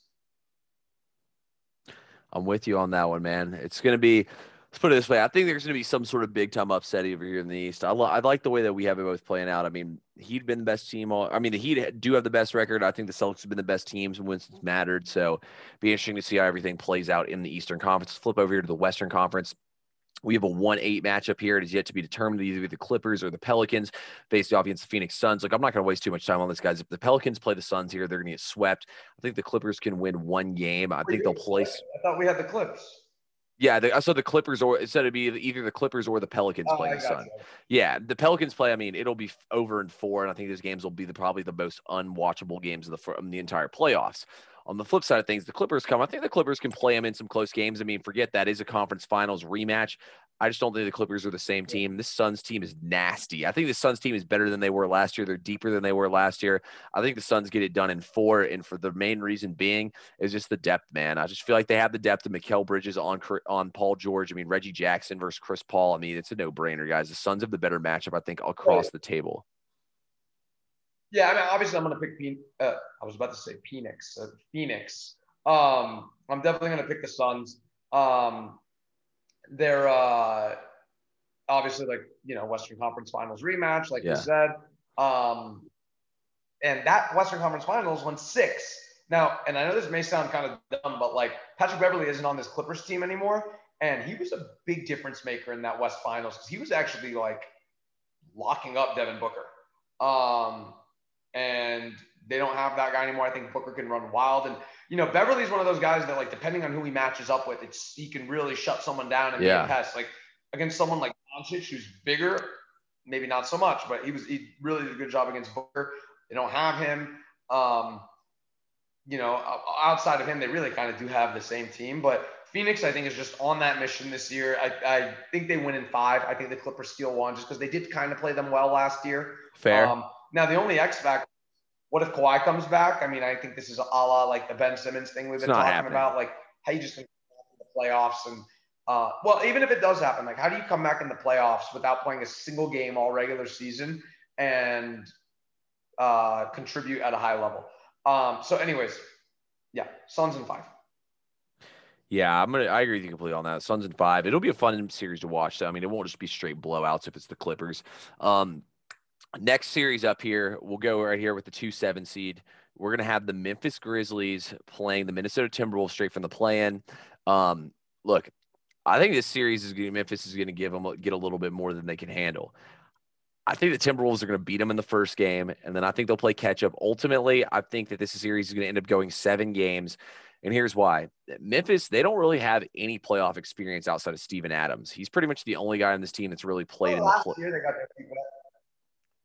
I'm with you on that one, man. It's going to be let's put it this way. I think there's going to be some sort of big time upset over here in the East. I, lo- I like the way that we have it both playing out. I mean, He'd been the best team. All, I mean, the Heat do have the best record. I think the Celtics have been the best teams when it's mattered. So, be interesting to see how everything plays out in the Eastern Conference. Let's flip over here to the Western Conference. We have a 1 8 matchup here. It is yet to be determined either the Clippers or the Pelicans faced off against the Phoenix Suns. Like, I'm not going to waste too much time on this, guys. If the Pelicans play the Suns here, they're going to get swept. I think the Clippers can win one game. I think they'll place. I thought we had the Clips. Yeah, the, I saw the Clippers, or it said it'd be either the Clippers or the Pelicans oh, playing the Sun. You. Yeah, the Pelicans play. I mean, it'll be over in four, and I think these games will be the probably the most unwatchable games of the from the entire playoffs. On the flip side of things, the Clippers come. I think the Clippers can play them in some close games. I mean, forget that is a conference finals rematch. I just don't think the Clippers are the same team. This Suns team is nasty. I think the Suns team is better than they were last year. They're deeper than they were last year. I think the Suns get it done in four, and for the main reason being is just the depth, man. I just feel like they have the depth of Mikal Bridges on on Paul George. I mean, Reggie Jackson versus Chris Paul. I mean, it's a no brainer, guys. The Suns have the better matchup, I think, across the table. Yeah, I mean, obviously, I'm going to pick. Uh, I was about to say Phoenix. Uh, Phoenix. Um, I'm definitely going to pick the Suns. Um, they're uh, obviously like you know Western Conference Finals rematch, like yeah. you said. Um, and that Western Conference Finals went six. Now, and I know this may sound kind of dumb, but like Patrick Beverley isn't on this Clippers team anymore, and he was a big difference maker in that West Finals because he was actually like locking up Devin Booker. Um, and they don't have that guy anymore. I think Booker can run wild. And, you know, Beverley's one of those guys that, like, depending on who he matches up with, it's he can really shut someone down and yeah. be a pest. Like, against someone like Doncic, who's bigger, maybe not so much, but he was, he really did a good job against Booker. They don't have him. Um, you know, outside of him, they really kind of do have the same team. But Phoenix, I think, is just on that mission this year. I, I think they win in five. I think the Clippers steal one just because they did kind of play them well last year. Fair. Um, now, the only X factor what if Kawhi comes back? I mean, I think this is a la like the Ben Simmons thing we've been talking happening. about. Like, how you just the playoffs and uh, well, even if it does happen, like how do you come back in the playoffs without playing a single game all regular season and uh, contribute at a high level? Um, so, anyways, yeah, Suns in five. Yeah, I'm gonna. I agree with you completely on that. Suns in five. It'll be a fun series to watch. So, I mean, it won't just be straight blowouts if it's the Clippers. Um, next series up here, we'll go right here with the two seven seed. We're gonna have the Memphis Grizzlies playing the Minnesota Timberwolves straight from the plan. Um, look, I think this series is gonna Memphis is going to give them get a little bit more than they can handle. I think the Timberwolves are going to beat them in the first game, and then I think they'll play catch up. Ultimately, I think that this series is going to end up going seven games, and here's why: Memphis they don't really have any playoff experience outside of Steven Adams. He's pretty much the only guy on this team that's really played well, in the. Last year they got their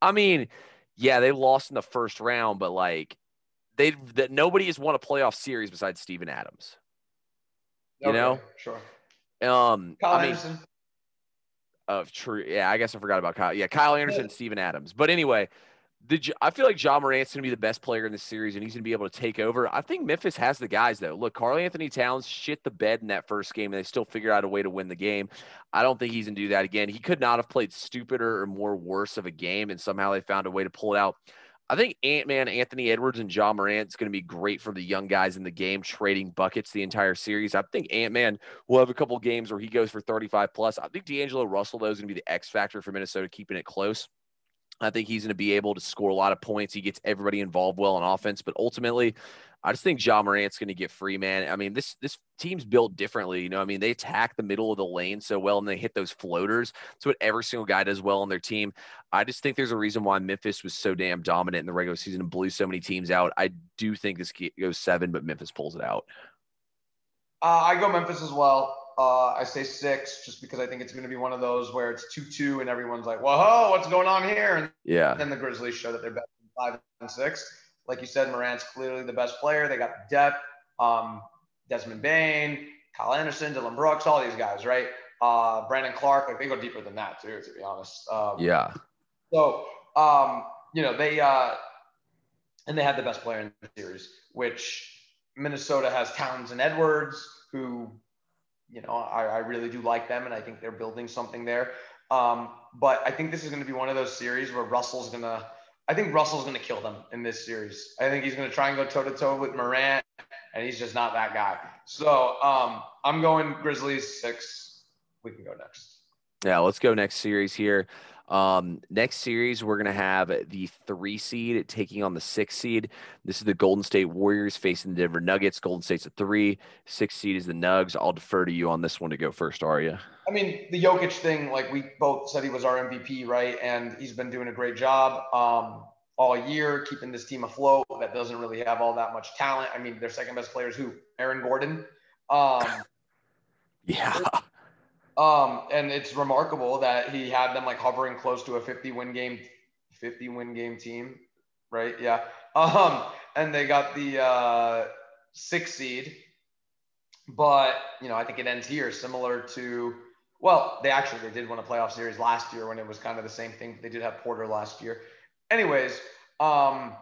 I mean, yeah, they lost in the first round, but like they that nobody has won a playoff series besides Steven Adams. You okay, know, sure. Um, Kyle I mean, Anderson. Of true, yeah. I guess I forgot about Kyle. Yeah, Kyle Anderson, yeah. Steven Adams. But anyway, the I feel like John Morant's going to be the best player in this series, and he's going to be able to take over. I think Memphis has the guys though. Look, Karl-Anthony Towns shit the bed in that first game, and they still figure out a way to win the game. I don't think he's going to do that again. He could not have played stupider or more worse of a game, and somehow they found a way to pull it out. I think Ant Man, Anthony Edwards, and John Morant is going to be great for the young guys in the game, trading buckets the entire series. I think Ant Man will have a couple games where he goes for 35 plus. I think D'Angelo Russell, though, is going to be the X factor for Minnesota, keeping it close. I think he's going to be able to score a lot of points. He gets everybody involved well on offense, but ultimately, I just think John Morant's going to get free, man. I mean, this this team's built differently. You know, I mean, they attack the middle of the lane so well, and they hit those floaters. That's what every single guy does well on their team. I just think there's a reason why Memphis was so damn dominant in the regular season and blew so many teams out. I do think this goes seven, but Memphis pulls it out. Uh, I go Memphis as well. Uh, I say six just because I think it's going to be one of those where it's 2 2 and everyone's like, whoa, what's going on here? And yeah. then the Grizzlies show that they're better than five and six. Like you said, Morant's clearly the best player. They got depth. Um, Desmond Bane, Kyle Anderson, Dillon Brooks, all these guys, right? Uh, Brandon Clarke, like they go deeper than that too, to be honest. Um, yeah. So, um, you know, they, uh, and they had the best player in the series, which Minnesota has Towns and Edwards, who you know, I, I really do like them, and I think they're building something there. Um, but I think this is going to be one of those series where Russell's going to. I think Russell's going to kill them in this series. I think he's going to try and go toe to toe with Morant, and he's just not that guy. So um, I'm going Grizzlies six. We can go next. Yeah, let's go next series here. Um, next series, we're going to have the three seed taking on the six seed. This is the Golden State Warriors facing the Denver Nuggets. Golden State's a three. Six seed is the Nugs. I'll defer to you on this one to go first, Arya. I mean, the Jokic thing, like we both said he was our MVP, right? And he's been doing a great job um, all year, keeping this team afloat that doesn't really have all that much talent. I mean, their second best players who? Aaron Gordon. Um, yeah. Um, and it's remarkable that he had them like hovering close to a 50 win game, 50 win game team, right? Yeah. Um, and they got the uh, six seed, but you know I think it ends here, similar to well, they actually they did win a playoff series last year when it was kind of the same thing. They did have Porter last year. Anyways, um,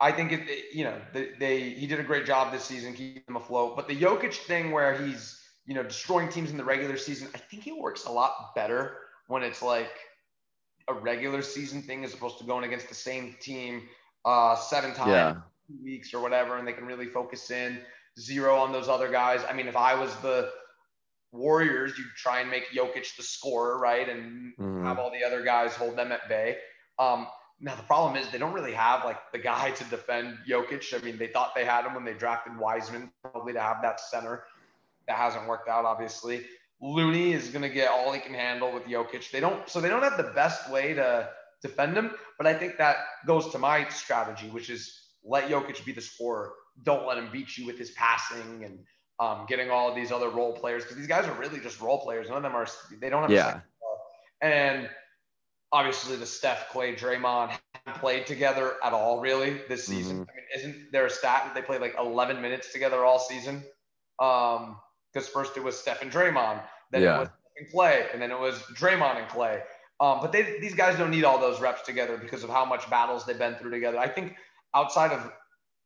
I think it, it you know they, they he did a great job this season keeping them afloat. But the Jokic thing where he's you know, destroying teams in the regular season, I think it works a lot better when it's like a regular season thing as opposed to going against the same team uh, seven times, yeah. two weeks or whatever, and they can really focus in zero on those other guys. I mean, if I was the Warriors, you'd try and make Jokic the scorer, right, and mm-hmm. have all the other guys hold them at bay. Um, now the problem is they don't really have like the guy to defend Jokic. I mean, they thought they had him when they drafted Wiseman, probably to have that center. That hasn't worked out, obviously. Looney is going to get all he can handle with Jokic. They don't, so they don't have the best way to defend him. But I think that goes to my strategy, which is let Jokic be the scorer. Don't let him beat you with his passing and um, getting all of these other role players because these guys are really just role players. None of them are. They don't have. Yeah. And obviously, the Steph, Clay, Draymond haven't played together at all really this season. Mm-hmm. I mean, isn't there a stat that they played like 11 minutes together all season? Um, because first it was Steph and Draymond, then yeah. it was and Clay, and then it was Draymond and Clay. Um, but they, these guys don't need all those reps together because of how much battles they've been through together. I think outside of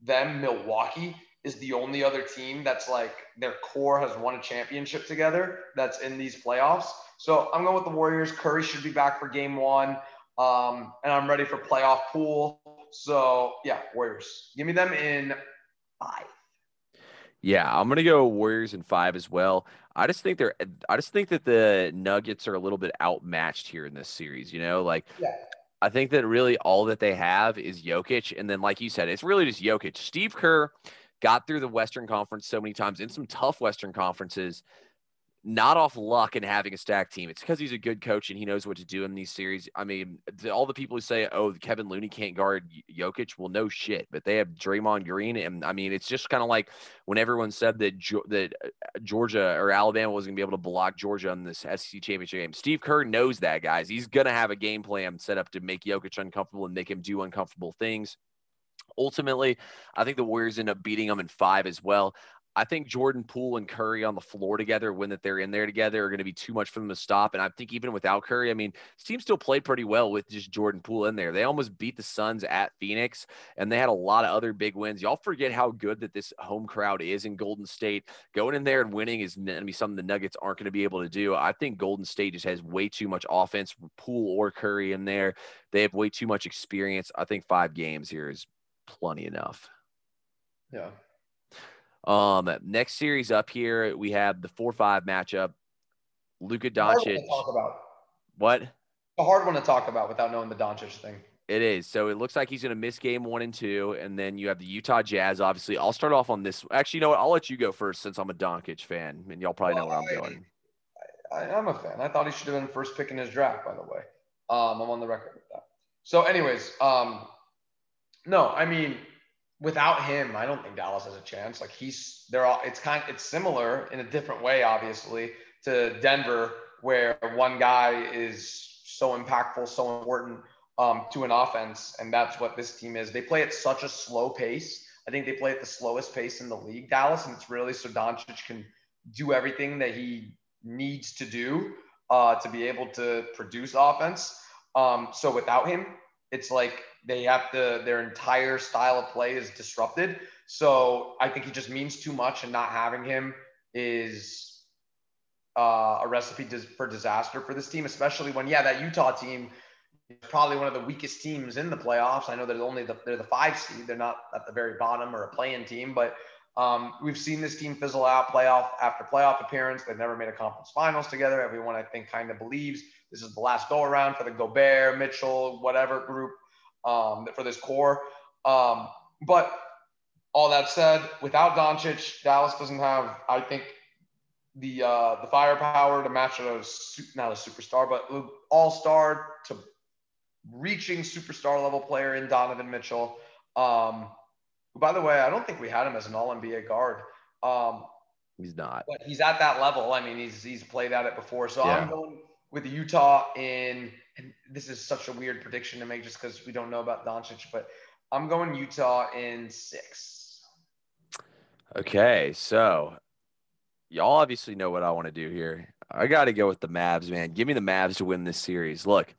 them, Milwaukee is the only other team that's like their core has won a championship together that's in these playoffs. So I'm going with the Warriors. Curry should be back for game one. Um, and I'm ready for playoff pool. So yeah, Warriors. Give me them in five. Yeah, I'm gonna go Warriors in five as well. I just think they're I just think that the Nuggets are a little bit outmatched here in this series, you know, like yeah. I think that really all that they have is Jokic. And then, like you said, it's really just Jokic. Steve Kerr got through the Western Conference so many times in some tough Western conferences not off luck and having a stacked team. It's because he's a good coach and he knows what to do in these series. I mean, all the people who say, "Oh, Kevin Looney can't guard Jokic," well, no shit. But they have Draymond Green, and I mean, it's just kind of like when everyone said that that uh, Georgia or Alabama wasn't gonna be able to block Georgia in this SEC championship game. Steve Kerr knows that, guys. He's gonna have a game plan set up to make Jokic uncomfortable and make him do uncomfortable things ultimately, I think the Warriors end up beating them in five as well. I think Jordan Poole and Curry on the floor together, when that they're in there together, are going to be too much for them to stop. And I think even without Curry, I mean, this team still played pretty well with just Jordan Poole in there. They almost beat the Suns at Phoenix, and they had a lot of other big wins. Y'all forget how good that this home crowd is in Golden State. Going in there and winning is going to be something the Nuggets aren't going to be able to do. I think Golden State just has way too much offense, Poole or Curry in there. They have way too much experience. I think five games here is plenty enough. Yeah. Um, next series up here, we have the four five matchup. Luka Doncic. Talk about. What? A hard one to talk about without knowing the Doncic thing. It is. So it looks like he's going to miss game one and two. And then you have the Utah Jazz, obviously. I'll start off on this. Actually, you know what? I'll let you go first since I'm a Doncic fan and y'all probably well, know where I, I'm going. I, am a fan. I thought he should have been first pick in his draft, by the way. Um, I'm on the record with that. So, anyways, um, no, I mean, without him, I don't think Dallas has a chance. Like he's they're all it's kind it's similar in a different way, obviously, to Denver, where one guy is so impactful, so important um, to an offense, and that's what this team is. They play at such a slow pace. I think they play at the slowest pace in the league, Dallas, and it's really so Doncic can do everything that he needs to do uh, to be able to produce offense. Um, so without him, it's like they have to their entire style of play is disrupted. So I think he just means too much, and not having him is uh, a recipe for disaster for this team, especially when yeah, that Utah team is probably one of the weakest teams in the playoffs. I know they're only the, they're the five seed; they're not at the very bottom or a play-in team, but um, we've seen this team fizzle out playoff after playoff appearance. They've never made a conference finals together. Everyone, I think, kind of believes this is the last go around for the Gobert, Mitchell, whatever group um, for this core. Um, but all that said, without Doncic, Dallas doesn't have, I think, the uh, the firepower to match a not a superstar, but all star to reaching superstar level player in Donovan Mitchell. Um, by the way, I don't think we had him as an All NBA guard. Um, he's not, but he's at that level. I mean, he's he's played at it before. So yeah. I'm going with Utah in and this is such a weird prediction to make just because we don't know about Doncic, but I'm going Utah in six. Okay, so y'all obviously know what I want to do here. I got to go with the Mavs, man. Give me the Mavs to win this series. Look,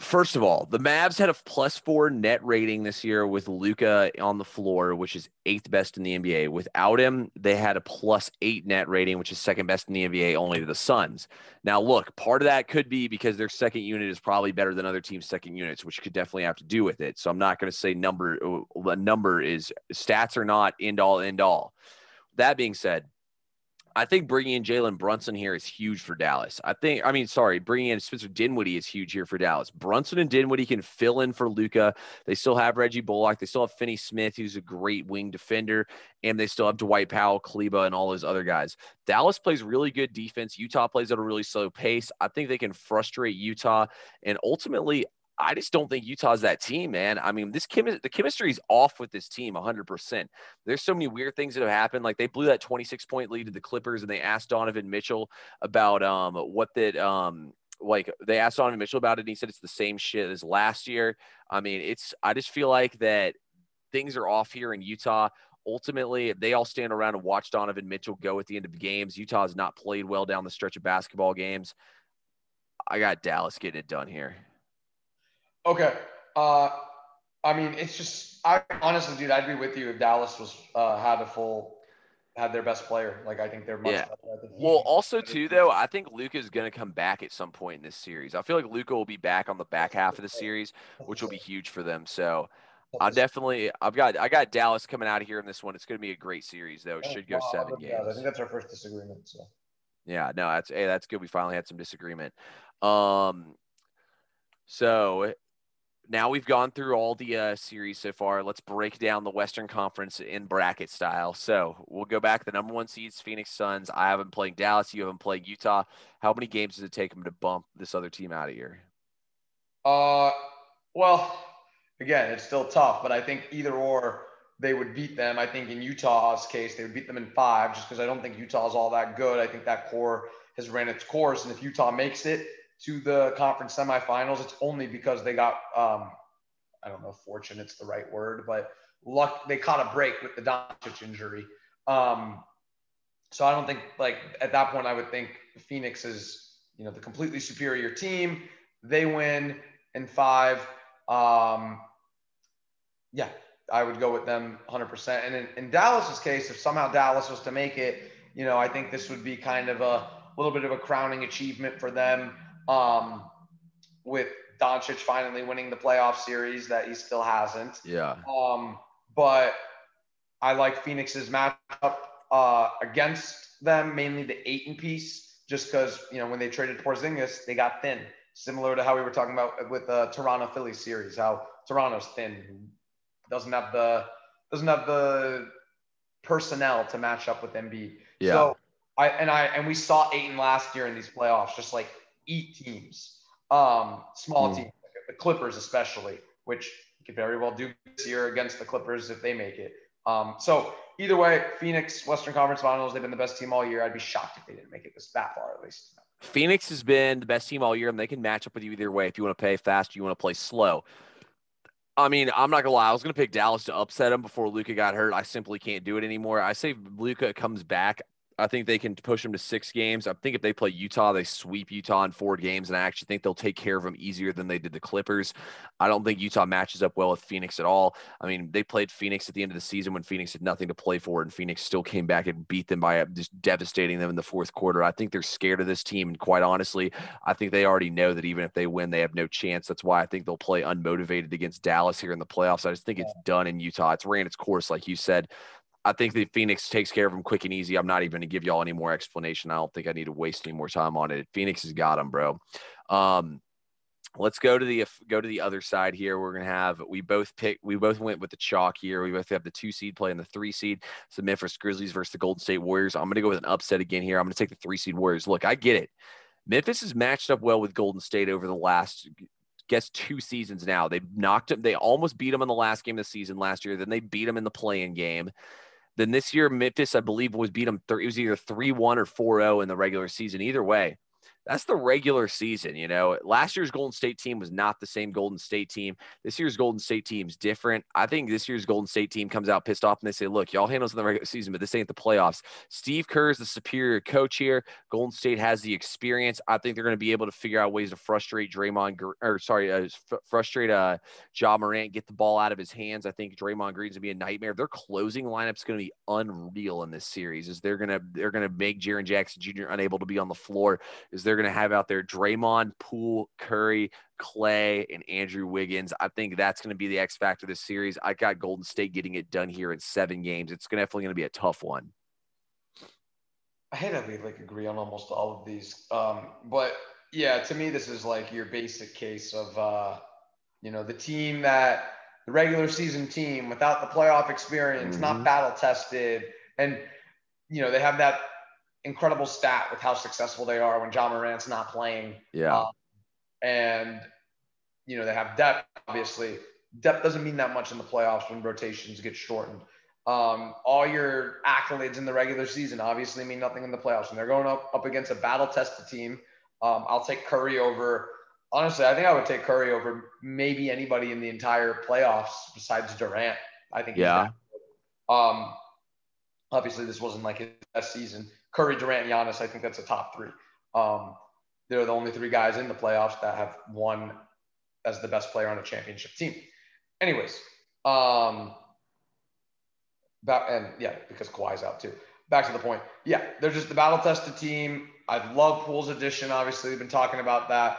First of all, the Mavs had a plus four net rating this year with Luka on the floor, which is eighth best in the NBA. Without him, they had a plus eight net rating, which is second best in the NBA, only to the Suns. Now, look, part of that could be because their second unit is probably better than other teams' second units, which could definitely have to do with it. So I'm not going to say number. Uh, the number is stats are not end all end all. That being said, I think bringing in Jalen Brunson here is huge for Dallas. I think, I mean, sorry, bringing in Spencer Dinwiddie is huge here for Dallas. Brunson and Dinwiddie can fill in for Luka. They still have Reggie Bullock. They still have Finney Smith, who's a great wing defender, and they still have Dwight Powell, Kleber, and all those other guys. Dallas plays really good defense. Utah plays at a really slow pace. I think they can frustrate Utah, and ultimately, I just don't think Utah's that team, man. I mean, this chemi- the chemistry is off with this team 100%. There's so many weird things that have happened. Like they blew that 26 point lead to the Clippers and they asked Donovan Mitchell about um, what that um, like they asked Donovan Mitchell about it and he said it's the same shit as last year. I mean, it's I just feel like that things are off here in Utah. Ultimately, they all stand around and watch Donovan Mitchell go at the end of the games. Utah has not played well down the stretch of basketball games. I got Dallas getting it done here. Okay. Uh, I mean, it's just I honestly, dude, I'd be with you if Dallas was uh, had a full had their best player. Like I think they're much Yeah. better. Well, also too though, I think Luka is going to come back at some point in this series. I feel like Luka will be back on the back half of the series, which will be huge for them. So I definitely, I've got, I got Dallas coming out of here in this one. It's going to be a great series though. It should go seven Yeah, I think that's our first disagreement. So Yeah, no, that's hey, that's good. We finally had some disagreement. Um, so now we've gone through all the uh, series so far. Let's break down the Western Conference in bracket style. So we'll go back. The number one seeds, Phoenix Suns. I haven't played Dallas. You haven't played Utah. How many games does it take them to bump this other team out of here? Uh, well, again, it's still tough, but I think either or they would beat them. I think in Utah's case, they would beat them in five, just because I don't think Utah's all that good. I think that core has ran its course, and if Utah makes it to the conference semifinals, it's only because they got um, I don't know, fortune, it's the right word, but luck. They caught a break with the Doncic injury. Um, so I don't think like at that point I would think Phoenix is you know the completely superior team. They win in five. Um, yeah, I would go with them 100%. And in, in Dallas's case, if somehow Dallas was to make it, you know, I think this would be kind of a little bit of a crowning achievement for them. Um, with Doncic finally winning the playoff series that he still hasn't. Yeah. Um, but I like Phoenix's matchup uh, against them, mainly the Ayton piece, just because you know when they traded Porzingis, they got thin, similar to how we were talking about with the Toronto Philly series, how Toronto's thin, doesn't have the doesn't have the personnel to match up with Embiid. Yeah. So I and I and we saw Ayton last year in these playoffs, just like eat teams, um, small Mm. teams, the Clippers especially, which could very well do this year against the Clippers if they make it. Um, so either way, Phoenix Western Conference Finals, they've been the best team all year. I'd be shocked if they didn't make it this that far at least. Phoenix has been the best team all year, and they can match up with you either way. If you want to play fast, you want to play slow. I mean, I'm not gonna lie. I was gonna pick Dallas to upset them before Luka got hurt. I simply can't do it anymore. I say Luka comes back. I think they can push them to six games. I think if they play Utah, they sweep Utah in four games, and I actually think they'll take care of them easier than they did the Clippers. I don't think Utah matches up well with Phoenix at all. I mean, they played Phoenix at the end of the season when Phoenix had nothing to play for, and Phoenix still came back and beat them by uh, just devastating them in the fourth quarter. I think they're scared of this team, and quite honestly, I think they already know that even if they win, they have no chance. That's why I think they'll play unmotivated against Dallas here in the playoffs. I just think it's done in Utah. It's ran its course, like you said. I think that Phoenix takes care of them quick and easy. I'm not even going to give y'all any more explanation. I don't think I need to waste any more time on it. Phoenix has got them, bro. Um, let's go to the go to the other side here. We're gonna have we both pick we both went with the chalk here. We both have the two seed play playing the three seed. So Memphis Grizzlies versus the Golden State Warriors. I'm gonna go with an upset again here. I'm gonna take the three seed Warriors. Look, I get it. Memphis has matched up well with Golden State over the last guess two seasons now. They knocked them. They almost beat them in the last game of the season last year. Then they beat them in the playing game. Then this year, Memphis, I believe, was beat them. Th- it was either three one or 4-0 in the regular season. Either way, that's the regular season. You know, last year's Golden State team was not the same Golden State team. This year's Golden State team's different. I think this year's Golden State team comes out pissed off and they say, "Look, y'all handles in the regular season, but this ain't the playoffs." Steve Kerr is the superior coach here. Golden State has the experience. I think they're going to be able to figure out ways to frustrate Draymond, or sorry, uh, frustrate uh, Ja Morant, get the ball out of his hands. I think Draymond Green's gonna be a nightmare. Their closing lineup's gonna be unreal in this series. Is they're gonna they're gonna make Jaren Jackson Jr. unable to be on the floor. Is they're gonna have out there Draymond, Poole, Curry, Clay, and Andrew Wiggins. I think that's gonna be the X factor of this series. I got Golden State getting it done here in seven games. It's definitely gonna be a tough one. I hate that we like agree on almost all of these. Um, but yeah, to me, this is like your basic case of uh, you know the team that the regular season team without the playoff experience, Mhm. not battle tested, and you know they have that incredible stat with how successful they are when John Morant's not playing. Yeah. Uh, and you know they have depth. Obviously, depth doesn't mean that much in the playoffs when rotations get shortened. Um, all your accolades in the regular season obviously mean nothing in the playoffs, and they're going up up against a battle tested team. Um, I'll take Curry over. Honestly, I think I would take Curry over maybe anybody in the entire playoffs besides Durant. I think. Yeah. Um, obviously, this wasn't like his best season. Curry, Durant, Giannis. I think that's a top three. Um, they're the only three guys in the playoffs that have won as the best player on a championship team. Anyways, um, back, and yeah, because Kawhi's out too. Back to the point. Yeah, they're just the battle tested team. I love Poole's addition. Obviously, we've been talking about that.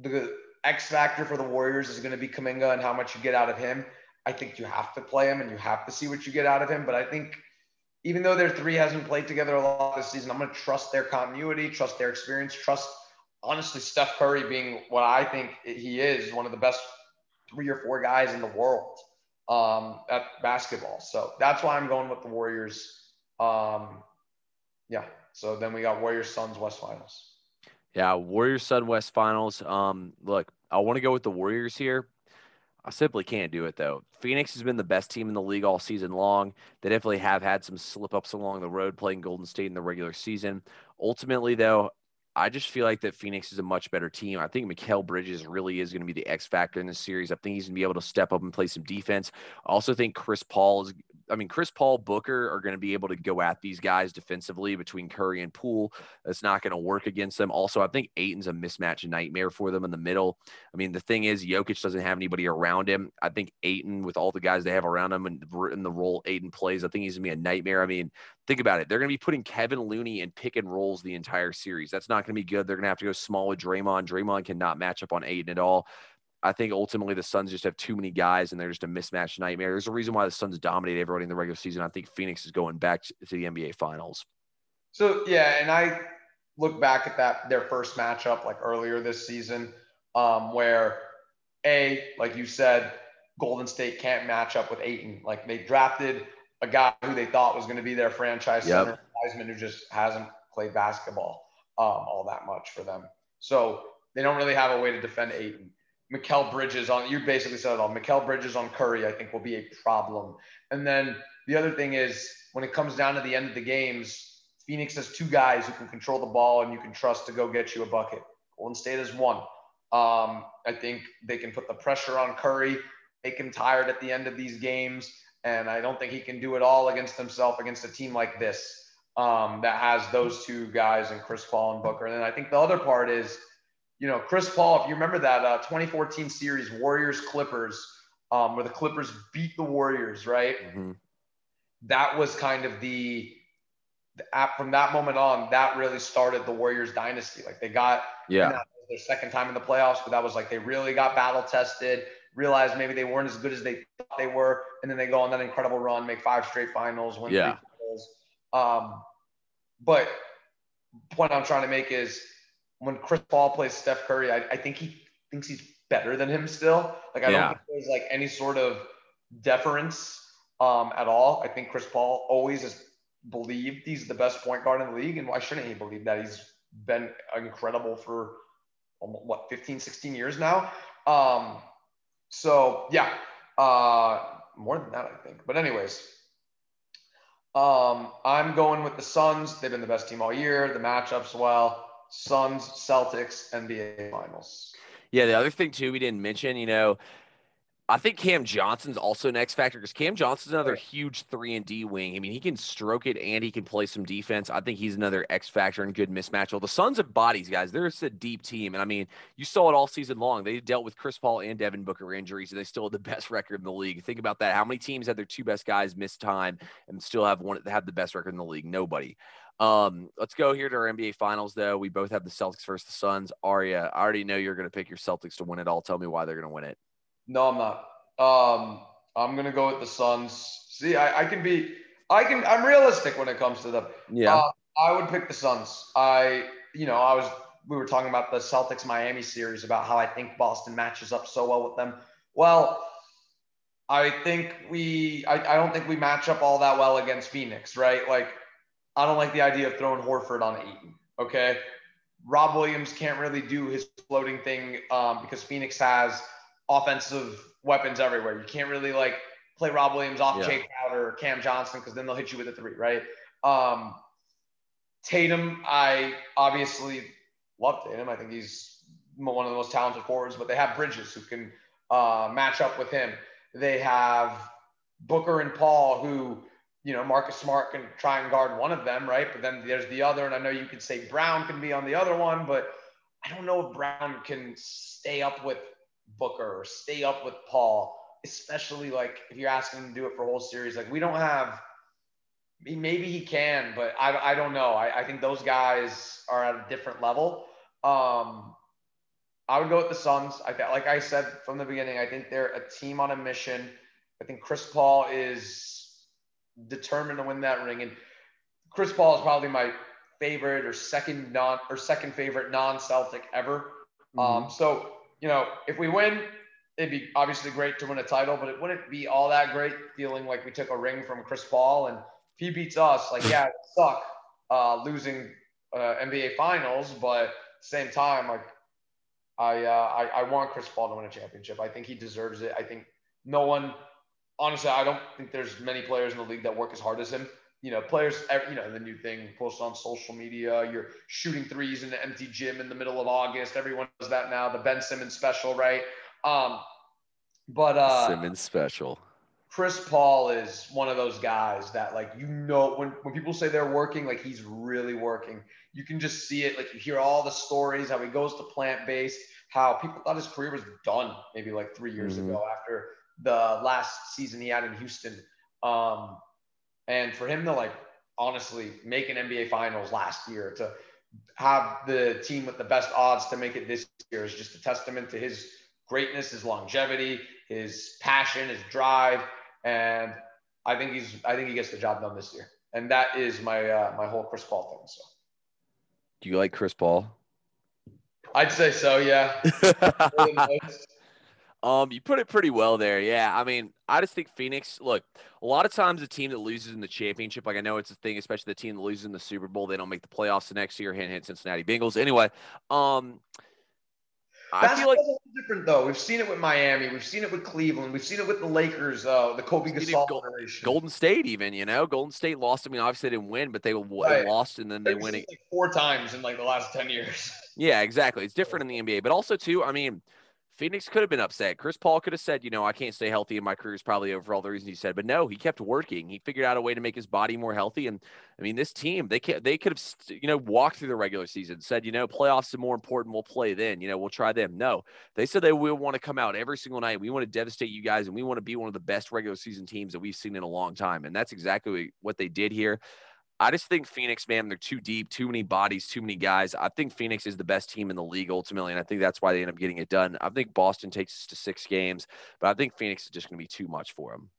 The X factor for the Warriors is going to be Kuminga and how much you get out of him. I think you have to play him and you have to see what you get out of him. But I think even though their three hasn't played together a lot this season, I'm going to trust their continuity, trust their experience, trust honestly Steph Curry being what I think he is, one of the best three or four guys in the world um, at basketball. So that's why I'm going with the Warriors. Um, yeah. So then we got Warriors Suns West Finals. Yeah, Warriors Sun West Finals. Um, look, I want to go with the Warriors here. I simply can't do it though. Phoenix has been the best team in the league all season long. They definitely have had some slip ups along the road playing Golden State in the regular season. Ultimately, though, I just feel like that Phoenix is a much better team. I think Mikal Bridges really is going to be the X factor in this series. I think he's going to be able to step up and play some defense. I also think Chris Paul is I mean, Chris Paul, Booker are going to be able to go at these guys defensively between Curry and Poole. It's not going to work against them. Also, I think Ayton's a mismatch nightmare for them in the middle. I mean, the thing is, Jokic doesn't have anybody around him. I think Ayton, with all the guys they have around him and in the role Ayton plays, I think he's going to be a nightmare. I mean, think about it. They're going to be putting Kevin Looney in pick and rolls the entire series. That's not going to be good. They're going to have to go small with Draymond. Draymond cannot match up on Ayton at all. I think ultimately the Suns just have too many guys and they're just a mismatch nightmare. There's a reason why the Suns dominate everybody in the regular season. I think Phoenix is going back to the NBA Finals. So yeah, and I look back at that their first matchup like earlier this season, um, where a like you said, Golden State can't match up with Ayton. Like they drafted a guy who they thought was going to be their franchise yep. center, Wiseman, who just hasn't played basketball um, all that much for them. So they don't really have a way to defend Ayton. Mikal Bridges on you basically said it all. Mikal Bridges on Curry, I think, will be a problem. And then the other thing is when it comes down to the end of the games, Phoenix has two guys who can control the ball and you can trust to go get you a bucket. Golden State has one. Um, I think they can put the pressure on Curry, make him tired at the end of these games. And I don't think he can do it all against himself against a team like this um, that has those two guys and Chris Paul and Booker. And then I think the other part is – you know, Chris Paul, if you remember that uh, 2014 series, Warriors Clippers, um, where the Clippers beat the Warriors, right? Mm-hmm. That was kind of the, the app from that moment on, that really started the Warriors dynasty. Like they got, yeah, their second time in the playoffs, but that was like they really got battle tested, realized maybe they weren't as good as they thought they were, and then they go on that incredible run, make five straight finals, win yeah. three finals. Um, but point I'm trying to make is when Chris Paul plays Steph Curry, I, I think he thinks he's better than him still. Like I yeah. don't think there's like any sort of deference um, at all. I think Chris Paul always has believed he's the best point guard in the league, and why shouldn't he believe that? He's been incredible for what 15, 16 years now. Um, so yeah, uh, more than that, I think. But anyways. Um, I'm going with the Suns. They've been the best team all year. The matchups well. Suns, Celtics, NBA Finals. Yeah, the other thing too we didn't mention, you know, I think Cam Johnson's also an X factor because Cam Johnson's another huge three and D wing. I mean, he can stroke it and he can play some defense. I think he's another X factor and good mismatch. Well, the Suns have bodies, guys. They're a deep team, and I mean, you saw it all season long. They dealt with Chris Paul and Devin Booker injuries, and they still had the best record in the league. Think about that. How many teams had their two best guys miss time and still have one that have the best record in the league? Nobody. Um, let's go here to our NBA Finals, though. We both have the Celtics versus the Suns. Aria, I already know you're going to pick your Celtics to win it all. Tell me why they're going to win it. No, I'm not. Um, I'm going to go with the Suns. See, I, I, can be, I can, I'm realistic when it comes to them. Yeah. Uh, I would pick the Suns. I, you know, I was, we were talking about the Celtics Miami series about how I think Boston matches up so well with them. Well, I think we, I, I don't think we match up all that well against Phoenix, right? Like, I don't like the idea of throwing Horford on Ayton. Okay. Rob Williams can't really do his floating thing um, because Phoenix has offensive weapons everywhere. You can't really like play Rob Williams off yeah. Jae Crowder or Cam Johnson because then they'll hit you with a three, right? Um, Tatum, I obviously love Tatum. I think he's one of the most talented forwards, but they have Bridges who can uh, match up with him. They have Booker and Paul who you know, Marcus Smart can try and guard one of them, right? But then there's the other, and I know you could say Brown can be on the other one, but I don't know if Brown can stay up with Booker or stay up with Paul, especially like if you're asking him to do it for a whole series. Like we don't have. Maybe he can, but I, I don't know. I, I think those guys are at a different level. Um, I would go with the Suns. I like I said from the beginning, I think they're a team on a mission. I think Chris Paul is determined to win that ring, and Chris Paul is probably my favorite or second non or second favorite non-Celtic ever. Mm-hmm. Um, so you know, if we win, it'd be obviously great to win a title, but it wouldn't be all that great feeling like we took a ring from Chris Paul. And if he beats us, like yeah, it suck uh, losing uh, NBA Finals, but same time, like I, uh, I I want Chris Paul to win a championship. I think he deserves it. I think no one, honestly, I don't think there's many players in the league that work as hard as him. You know, players, you know, the new thing, posted on social media, you're shooting threes in an empty gym in the middle of August. Everyone does that now. The Ben Simmons special, right? Um, but uh, Simmons special. Chris Paul is one of those guys that like you know when when people say they're working like he's really working. You can just see it like you hear all the stories how he goes to plant based, how people thought his career was done maybe like 3 years mm-hmm. ago after the last season he had in Houston. Um and for him to like honestly make an NBA finals last year to have the team with the best odds to make it this year is just a testament to his greatness, his longevity, his passion, his drive, and I think he's I think he gets the job done this year, and that is my uh, my whole Chris Paul thing. So, do you like Chris Paul? I'd say so. Yeah. um, you put it pretty well there. Yeah, I mean, I just think Phoenix. Look, a lot of times the team that loses in the championship, like I know it's a thing, especially the team that loses in the Super Bowl, they don't make the playoffs the next year. Hint, hint, Cincinnati Bengals. Anyway, um, I feel like different though. We've seen it with Miami. We've seen it with Cleveland. We've seen it with the Lakers. Uh, the Kobe Gasol Gold, generation. Golden State, even you know, Golden State lost. I mean, obviously they didn't win, but they right. lost and then they win it like four times in like the last ten years. Yeah, exactly. It's different in the NBA, but also too. I mean, Phoenix could have been upset. Chris Paul could have said, you know, I can't stay healthy and my career is probably over all the reasons he said. But no, he kept working. He figured out a way to make his body more healthy. And I mean, this team, they can they could have, you know, walked through the regular season, said, you know, playoffs are more important. We'll play then. You know, we'll try them. No, they said they will want to come out every single night. We want to devastate you guys, and we want to be one of the best regular season teams that we've seen in a long time. And that's exactly what they did here. I just think Phoenix, man, they're too deep, too many bodies, too many guys. I think Phoenix is the best team in the league ultimately, and I think that's why they end up getting it done. I think Boston takes us to six games, but I think Phoenix is just going to be too much for them.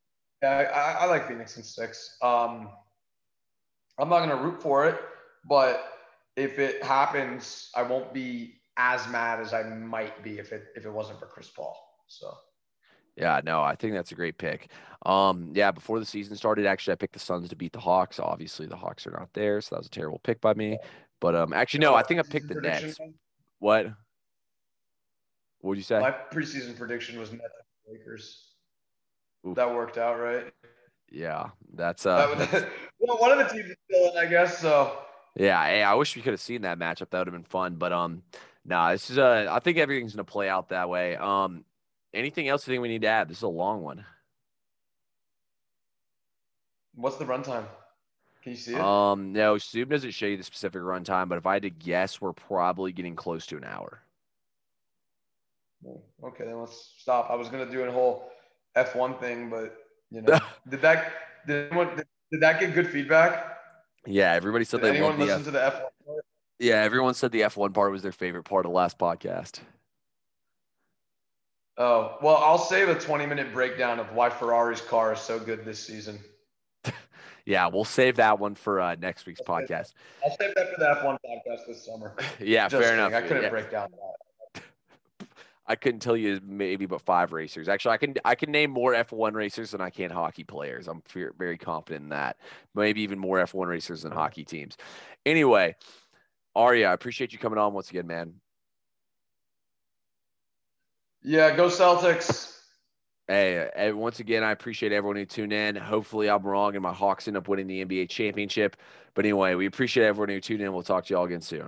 Yeah, I, I like Phoenix in six. Um, I'm not going to root for it, but if it happens, I won't be as mad as I might be if it if it wasn't for Chris Paul. So. Yeah, no, I think that's a great pick. Um, yeah, before the season started, actually, I picked the Suns to beat the Hawks. Obviously, the Hawks are not there, so that was a terrible pick by me. But um, actually, no, I think I picked the Nets. What? What would you say? My preseason prediction was Nets Lakers. Oof. That worked out, right? Yeah, that's uh. That was, well, one of the teams is still in, I guess. So. Yeah, hey, I wish we could have seen that matchup. That would have been fun. But um, no, nah, this is uh, I think everything's gonna play out that way. Um, anything else you think we need to add? This is a long one. What's the runtime? Can you see it? Um, no, Zoom doesn't show you the specific runtime, but if I had to guess, we're probably getting close to an hour. Okay, then let's stop. I was gonna do a whole F1 thing, but you know, did that did, anyone, did that get good feedback? Yeah, everybody said did they anyone listen F- to the F1 part? Yeah, everyone said the F1 part was their favorite part of the last podcast. Oh, well, I'll save a 20 minute breakdown of why Ferrari's car is so good this season. yeah, we'll save that one for uh, next week's I'll podcast. I'll save that for the F1 podcast this summer. yeah, Just fair kidding. enough. I couldn't yeah. break down that. I couldn't tell you maybe but five racers. Actually, I can I can name more F1 racers than I can hockey players. I'm very confident in that. Maybe even more F1 racers than hockey teams. Anyway, Arya, I appreciate you coming on once again, man. Yeah, go Celtics. Hey, once again, I appreciate everyone who tuned in. Hopefully, I'm wrong and my Hawks end up winning the NBA championship. But anyway, we appreciate everyone who tuned in. We'll talk to you all again soon.